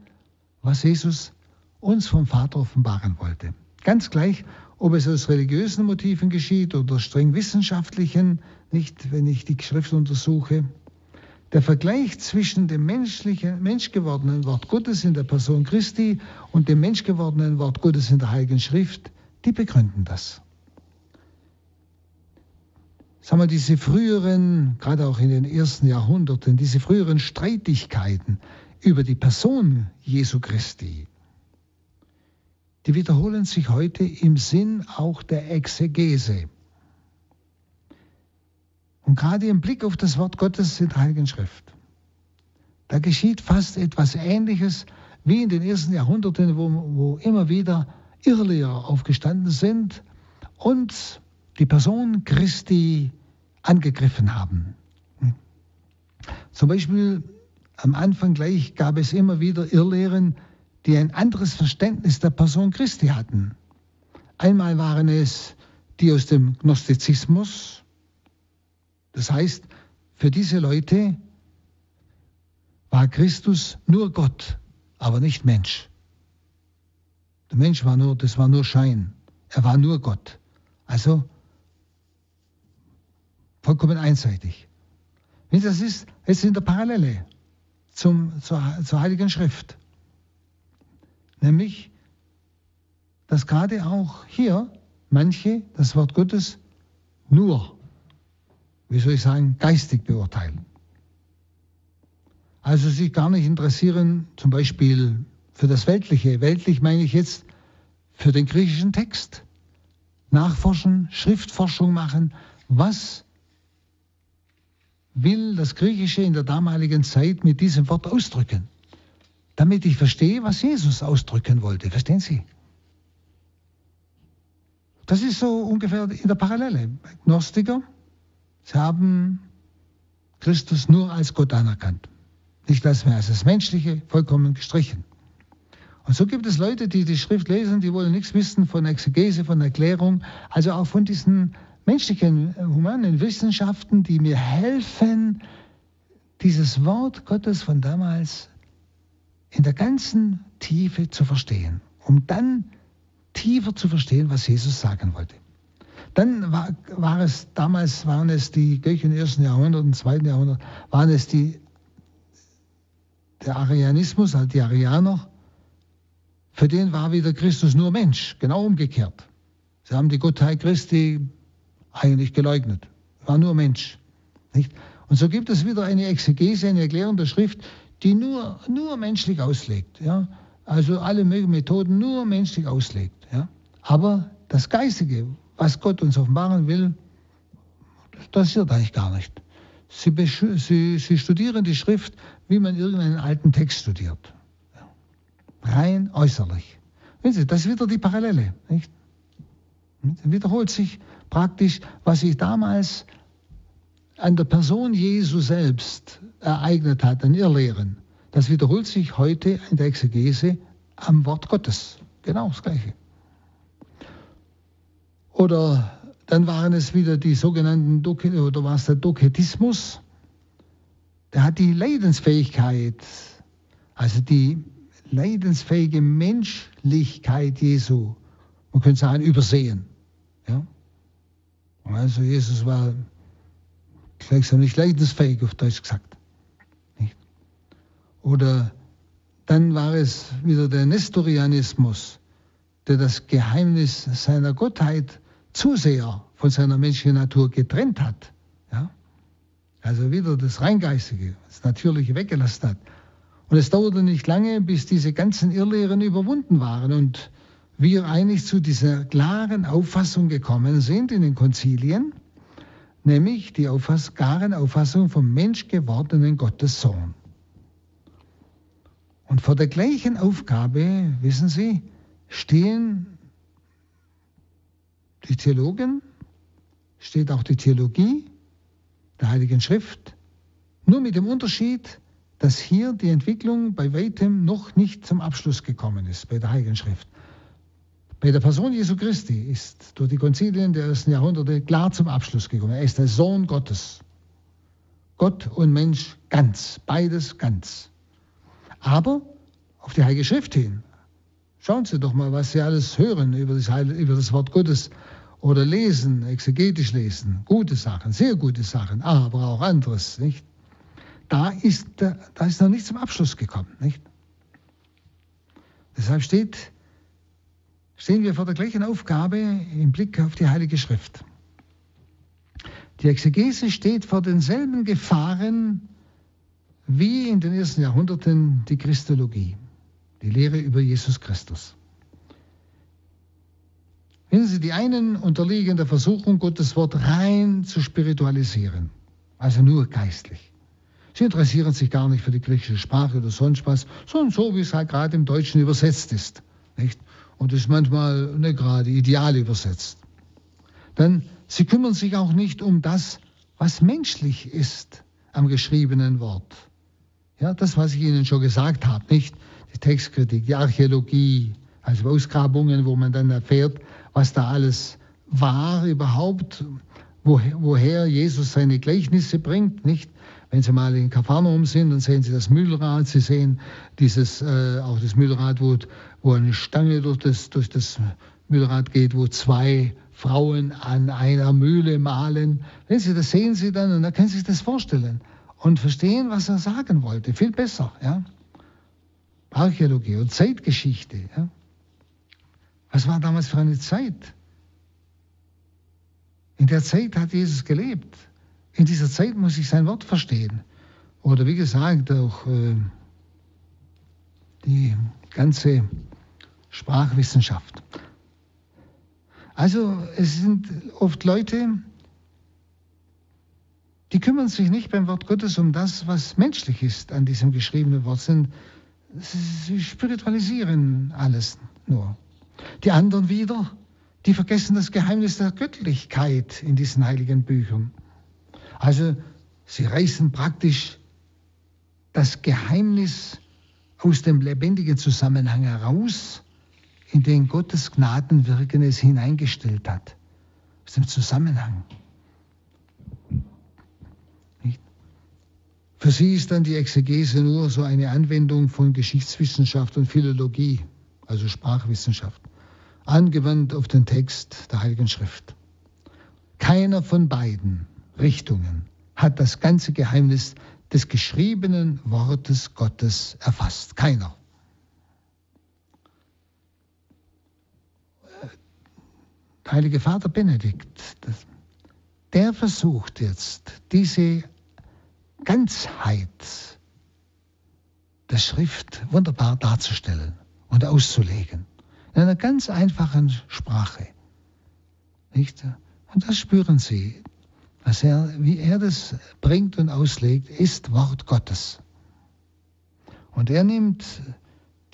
was Jesus uns vom Vater offenbaren wollte. Ganz gleich, ob es aus religiösen Motiven geschieht oder streng wissenschaftlichen, nicht, wenn ich die Schrift untersuche. Der Vergleich zwischen dem menschlichen, menschgewordenen Wort Gottes in der Person Christi und dem menschgewordenen Wort Gottes in der Heiligen Schrift, die begründen das. Sagen wir, diese früheren, gerade auch in den ersten Jahrhunderten, diese früheren Streitigkeiten über die Person Jesu Christi, die wiederholen sich heute im Sinn auch der Exegese. Und gerade im Blick auf das Wort Gottes in der Heiligen Schrift. Da geschieht fast etwas Ähnliches wie in den ersten Jahrhunderten, wo, wo immer wieder Irrlehrer aufgestanden sind und die Person Christi angegriffen haben. Zum Beispiel am Anfang gleich gab es immer wieder Irrlehren, die ein anderes Verständnis der Person Christi hatten. Einmal waren es die aus dem Gnostizismus, das heißt, für diese Leute war Christus nur Gott, aber nicht Mensch. Der Mensch war nur, das war nur Schein. Er war nur Gott. Also vollkommen einseitig. Das ist jetzt in der Parallele zum, zur, zur Heiligen Schrift. Nämlich, dass gerade auch hier manche das Wort Gottes nur wie soll ich sagen, geistig beurteilen. Also sich gar nicht interessieren, zum Beispiel für das Weltliche. Weltlich meine ich jetzt für den griechischen Text. Nachforschen, Schriftforschung machen. Was will das Griechische in der damaligen Zeit mit diesem Wort ausdrücken? Damit ich verstehe, was Jesus ausdrücken wollte. Verstehen Sie? Das ist so ungefähr in der Parallele. Gnostiker, Sie haben Christus nur als Gott anerkannt, nicht als mehr als das Menschliche, vollkommen gestrichen. Und so gibt es Leute, die die Schrift lesen, die wollen nichts wissen von Exegese, von Erklärung, also auch von diesen menschlichen, humanen Wissenschaften, die mir helfen, dieses Wort Gottes von damals in der ganzen Tiefe zu verstehen, um dann tiefer zu verstehen, was Jesus sagen wollte. Dann war, war, es, damals waren es die Griechen im ersten Jahrhundert, im zweiten Jahrhundert, waren es die, der Arianismus, also die Arianer, für den war wieder Christus nur Mensch, genau umgekehrt. Sie haben die Gottheit Christi eigentlich geleugnet, war nur Mensch. Nicht? Und so gibt es wieder eine Exegese, eine Erklärung der Schrift, die nur, nur menschlich auslegt. Ja? Also alle möglichen Methoden nur menschlich auslegt. Ja? Aber das Geistige, was Gott uns offenbaren will, das passiert eigentlich gar nicht. Sie, sie, sie studieren die Schrift, wie man irgendeinen alten Text studiert. Rein äußerlich. Wissen Sie, das ist wieder die Parallele. Nicht? Wiederholt sich praktisch, was sich damals an der Person Jesu selbst ereignet hat, an Irrlehren. Das wiederholt sich heute in der Exegese am Wort Gottes. Genau das Gleiche. Oder dann waren es wieder die sogenannten, Doke, oder war es der Doketismus? Der hat die Leidensfähigkeit, also die leidensfähige Menschlichkeit Jesu, man könnte sagen, übersehen. Ja? Also Jesus war gleichsam nicht leidensfähig, auf Deutsch gesagt. Nicht? Oder dann war es wieder der Nestorianismus, der das Geheimnis seiner Gottheit zu sehr von seiner menschlichen Natur getrennt hat. Ja? Also wieder das Reingeistige, das Natürliche weggelassen hat. Und es dauerte nicht lange, bis diese ganzen Irrlehren überwunden waren und wir eigentlich zu dieser klaren Auffassung gekommen sind in den Konzilien, nämlich die Auffass klaren Auffassung vom menschgewordenen Gottes Sohn. Und vor der gleichen Aufgabe, wissen Sie, stehen die Theologen, steht auch die Theologie der Heiligen Schrift, nur mit dem Unterschied, dass hier die Entwicklung bei weitem noch nicht zum Abschluss gekommen ist bei der Heiligen Schrift. Bei der Person Jesu Christi ist durch die Konzilien der ersten Jahrhunderte klar zum Abschluss gekommen. Er ist der Sohn Gottes. Gott und Mensch ganz, beides ganz. Aber auf die Heilige Schrift hin, schauen Sie doch mal, was Sie alles hören über das, Heil, über das Wort Gottes oder lesen, exegetisch lesen. Gute Sachen, sehr gute Sachen, aber auch anderes, nicht? Da ist, da ist noch nicht zum Abschluss gekommen, nicht? Deshalb steht, stehen wir vor der gleichen Aufgabe im Blick auf die Heilige Schrift. Die Exegese steht vor denselben Gefahren wie in den ersten Jahrhunderten die Christologie, die Lehre über Jesus Christus. Wenn Sie, die einen unterliegen der Versuchung, Gottes Wort rein zu spiritualisieren, also nur geistlich. Sie interessieren sich gar nicht für die griechische Sprache oder sonst was, sondern so, wie es halt gerade im Deutschen übersetzt ist. Nicht? Und ist manchmal nicht gerade ideal übersetzt. Denn sie kümmern sich auch nicht um das, was menschlich ist am geschriebenen Wort. Ja, das, was ich Ihnen schon gesagt habe, nicht die Textkritik, die Archäologie, also Ausgrabungen, wo man dann erfährt, was da alles war überhaupt, woher, Jesus seine Gleichnisse bringt, nicht? Wenn Sie mal in Kapharnaum sind, dann sehen Sie das Mühlrad, Sie sehen dieses, äh, auch das Mühlrad, wo, wo eine Stange durch das, durch das Mühlrad geht, wo zwei Frauen an einer Mühle malen. Wenn Sie das sehen Sie dann und dann können Sie sich das vorstellen und verstehen, was er sagen wollte. Viel besser. Ja? Archäologie und Zeitgeschichte. Ja? Was war damals für eine Zeit? In der Zeit hat Jesus gelebt. In dieser Zeit muss ich sein Wort verstehen. Oder wie gesagt, auch äh, die ganze Sprachwissenschaft. Also es sind oft Leute, die kümmern sich nicht beim Wort Gottes um das, was menschlich ist an diesem geschriebenen Wort. Sie spiritualisieren alles nur. Die anderen wieder, die vergessen das Geheimnis der Göttlichkeit in diesen heiligen Büchern. Also sie reißen praktisch das Geheimnis aus dem lebendigen Zusammenhang heraus, in den Gottes Gnadenwirken es hineingestellt hat. Aus dem Zusammenhang. Für sie ist dann die Exegese nur so eine Anwendung von Geschichtswissenschaft und Philologie, also Sprachwissenschaft, angewandt auf den Text der Heiligen Schrift. Keiner von beiden Richtungen hat das ganze Geheimnis des geschriebenen Wortes Gottes erfasst. Keiner. Heilige Vater Benedikt, der versucht jetzt, diese Ganzheit der Schrift wunderbar darzustellen und auszulegen. In einer ganz einfachen Sprache. Nicht? Und das spüren Sie. Was er, wie er das bringt und auslegt, ist Wort Gottes. Und er nimmt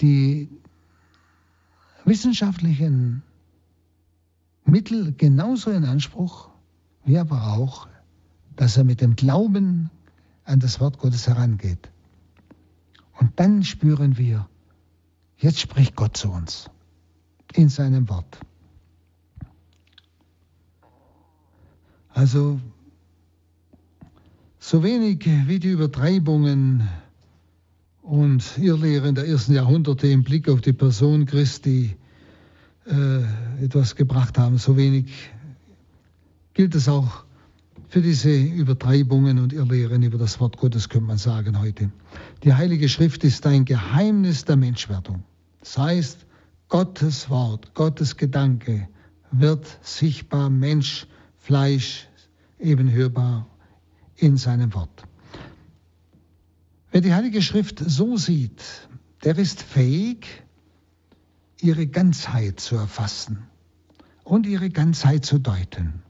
die wissenschaftlichen Mittel genauso in Anspruch, wie aber auch, dass er mit dem Glauben an das Wort Gottes herangeht. Und dann spüren wir, jetzt spricht Gott zu uns in seinem Wort. Also so wenig wie die Übertreibungen und Irrlehren der ersten Jahrhunderte im Blick auf die Person Christi äh, etwas gebracht haben, so wenig gilt es auch für diese Übertreibungen und Irrlehren über das Wort Gottes, könnte man sagen heute. Die Heilige Schrift ist ein Geheimnis der Menschwerdung. Das heißt, Gottes Wort, Gottes Gedanke wird sichtbar, Mensch, Fleisch, eben hörbar in seinem Wort. Wer die Heilige Schrift so sieht, der ist fähig, ihre Ganzheit zu erfassen und ihre Ganzheit zu deuten.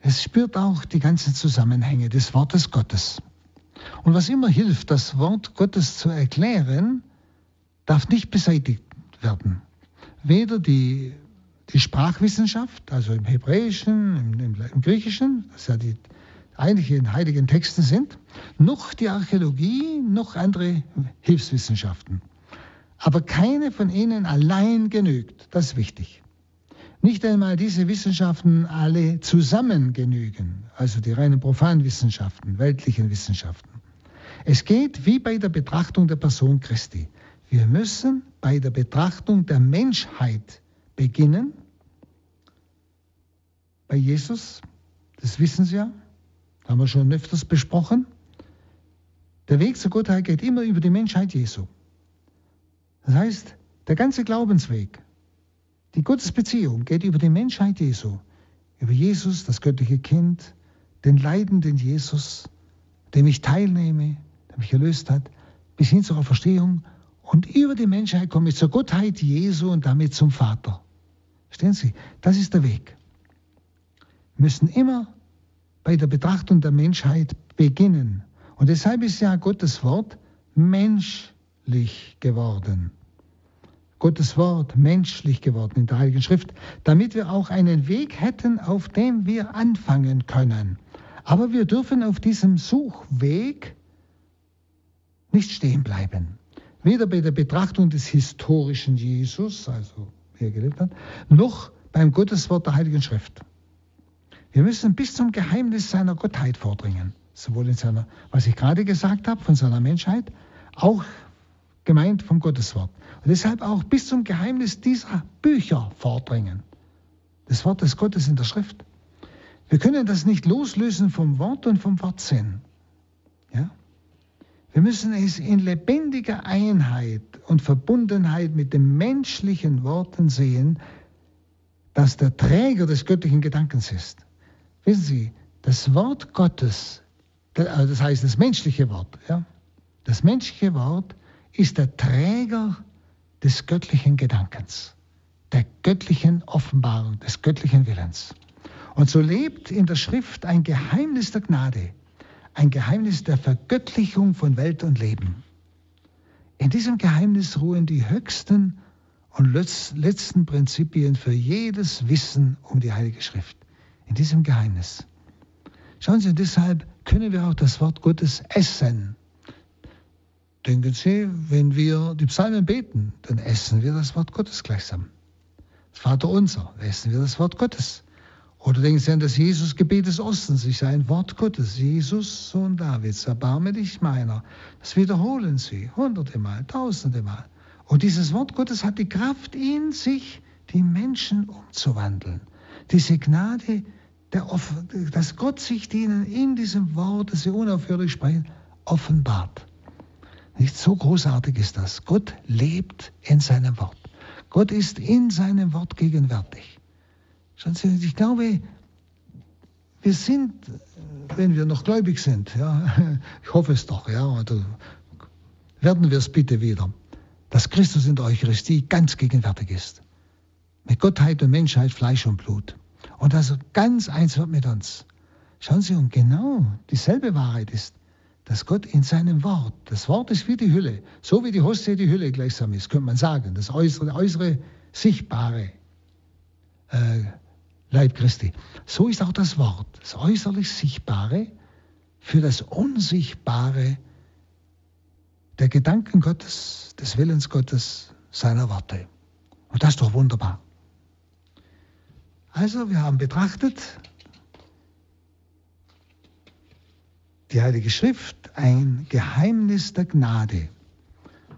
Es spürt auch die ganzen Zusammenhänge des Wortes Gottes. Und was immer hilft, das Wort Gottes zu erklären, darf nicht beseitigt werden. Weder die, die Sprachwissenschaft, also im Hebräischen, im, im, im Griechischen, das ja die eigentlichen heiligen Texten sind, noch die Archäologie, noch andere Hilfswissenschaften. Aber keine von ihnen allein genügt. Das ist wichtig. Nicht einmal diese Wissenschaften alle zusammen genügen, also die reinen Profanwissenschaften, weltlichen Wissenschaften. Es geht wie bei der Betrachtung der Person Christi. Wir müssen bei der Betrachtung der Menschheit beginnen. Bei Jesus, das wissen Sie ja, haben wir schon öfters besprochen. Der Weg zur Gottheit geht immer über die Menschheit Jesu. Das heißt, der ganze Glaubensweg, die Gottesbeziehung geht über die Menschheit Jesu, über Jesus, das göttliche Kind, den leidenden Jesus, dem ich teilnehme, der mich erlöst hat, bis hin zur Verstehung. Und über die Menschheit komme ich zur Gottheit Jesu und damit zum Vater. Verstehen Sie? Das ist der Weg. Wir müssen immer bei der Betrachtung der Menschheit beginnen. Und deshalb ist ja Gottes Wort menschlich geworden. Gottes Wort menschlich geworden in der Heiligen Schrift, damit wir auch einen Weg hätten, auf dem wir anfangen können. Aber wir dürfen auf diesem Suchweg nicht stehen bleiben. Weder bei der Betrachtung des historischen Jesus, also wie er gelebt hat, noch beim Gotteswort der Heiligen Schrift. Wir müssen bis zum Geheimnis seiner Gottheit vordringen. Sowohl in seiner, was ich gerade gesagt habe, von seiner Menschheit, auch gemeint vom Gotteswort. Und deshalb auch bis zum Geheimnis dieser Bücher vordringen. Des Wortes Gottes in der Schrift. Wir können das nicht loslösen vom Wort und vom Wortsinn. Ja? Wir müssen es in lebendiger Einheit und Verbundenheit mit den menschlichen Worten sehen, dass der Träger des göttlichen Gedankens ist. Wissen Sie, das Wort Gottes, das heißt das menschliche Wort, ja, das menschliche Wort ist der Träger des göttlichen Gedankens, der göttlichen Offenbarung, des göttlichen Willens. Und so lebt in der Schrift ein Geheimnis der Gnade, ein Geheimnis der Vergöttlichung von Welt und Leben. In diesem Geheimnis ruhen die höchsten und letzten Prinzipien für jedes Wissen um die Heilige Schrift in diesem Geheimnis. Schauen Sie, deshalb können wir auch das Wort Gottes essen. Denken Sie, wenn wir die Psalmen beten, dann essen wir das Wort Gottes gleichsam. Das Vater unser, essen wir das Wort Gottes. Oder denken Sie an das Jesusgebet des Ostens, ich sei ein Wort Gottes. Jesus, Sohn Davids, erbarme dich meiner. Das wiederholen Sie hunderte Mal, tausende Mal. Und dieses Wort Gottes hat die Kraft in sich, die Menschen umzuwandeln. Diese Gnade, der, dass Gott sich ihnen in diesem Wort, das sie unaufhörlich sprechen, offenbart. Nicht so großartig ist das. Gott lebt in seinem Wort. Gott ist in seinem Wort gegenwärtig. Ich glaube, wir sind, wenn wir noch gläubig sind, ja, ich hoffe es doch, ja, oder werden wir es bitte wieder, dass Christus in der Eucharistie ganz gegenwärtig ist. Mit Gottheit und Menschheit, Fleisch und Blut. Und dass er ganz eins wird mit uns. Schauen Sie, und genau dieselbe Wahrheit ist, dass Gott in seinem Wort, das Wort ist wie die Hülle, so wie die Hostie die Hülle gleichsam ist, könnte man sagen, das äußere, äußere sichtbare äh, Leib Christi. So ist auch das Wort, das äußerlich Sichtbare für das Unsichtbare der Gedanken Gottes, des Willens Gottes, seiner Worte. Und das ist doch wunderbar. Also, wir haben betrachtet die Heilige Schrift, ein Geheimnis der Gnade.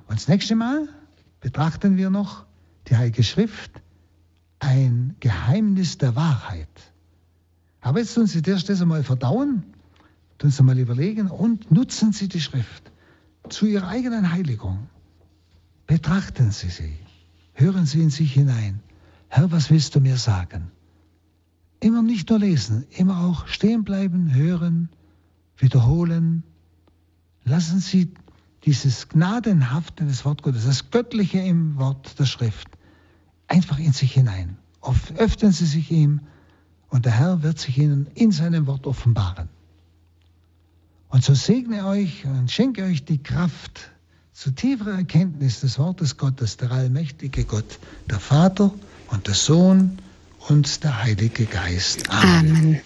Und das nächste Mal betrachten wir noch die Heilige Schrift, ein Geheimnis der Wahrheit. Aber jetzt tun Sie das einmal verdauen, tun Sie mal überlegen und nutzen Sie die Schrift zu Ihrer eigenen Heiligung. Betrachten Sie sie, hören Sie in sich hinein. Herr, was willst du mir sagen? Immer nicht nur lesen, immer auch stehen bleiben, hören, wiederholen, Lassen Sie dieses gnadenhafte des Wort Gottes, das Göttliche im Wort der Schrift, einfach in sich hinein. Öffnen Sie sich ihm und der Herr wird sich Ihnen in seinem Wort offenbaren. Und so segne euch und schenke euch die Kraft zu tieferer Erkenntnis des Wortes Gottes, der allmächtige Gott, der Vater und der Sohn und der Heilige Geist. Amen. Amen.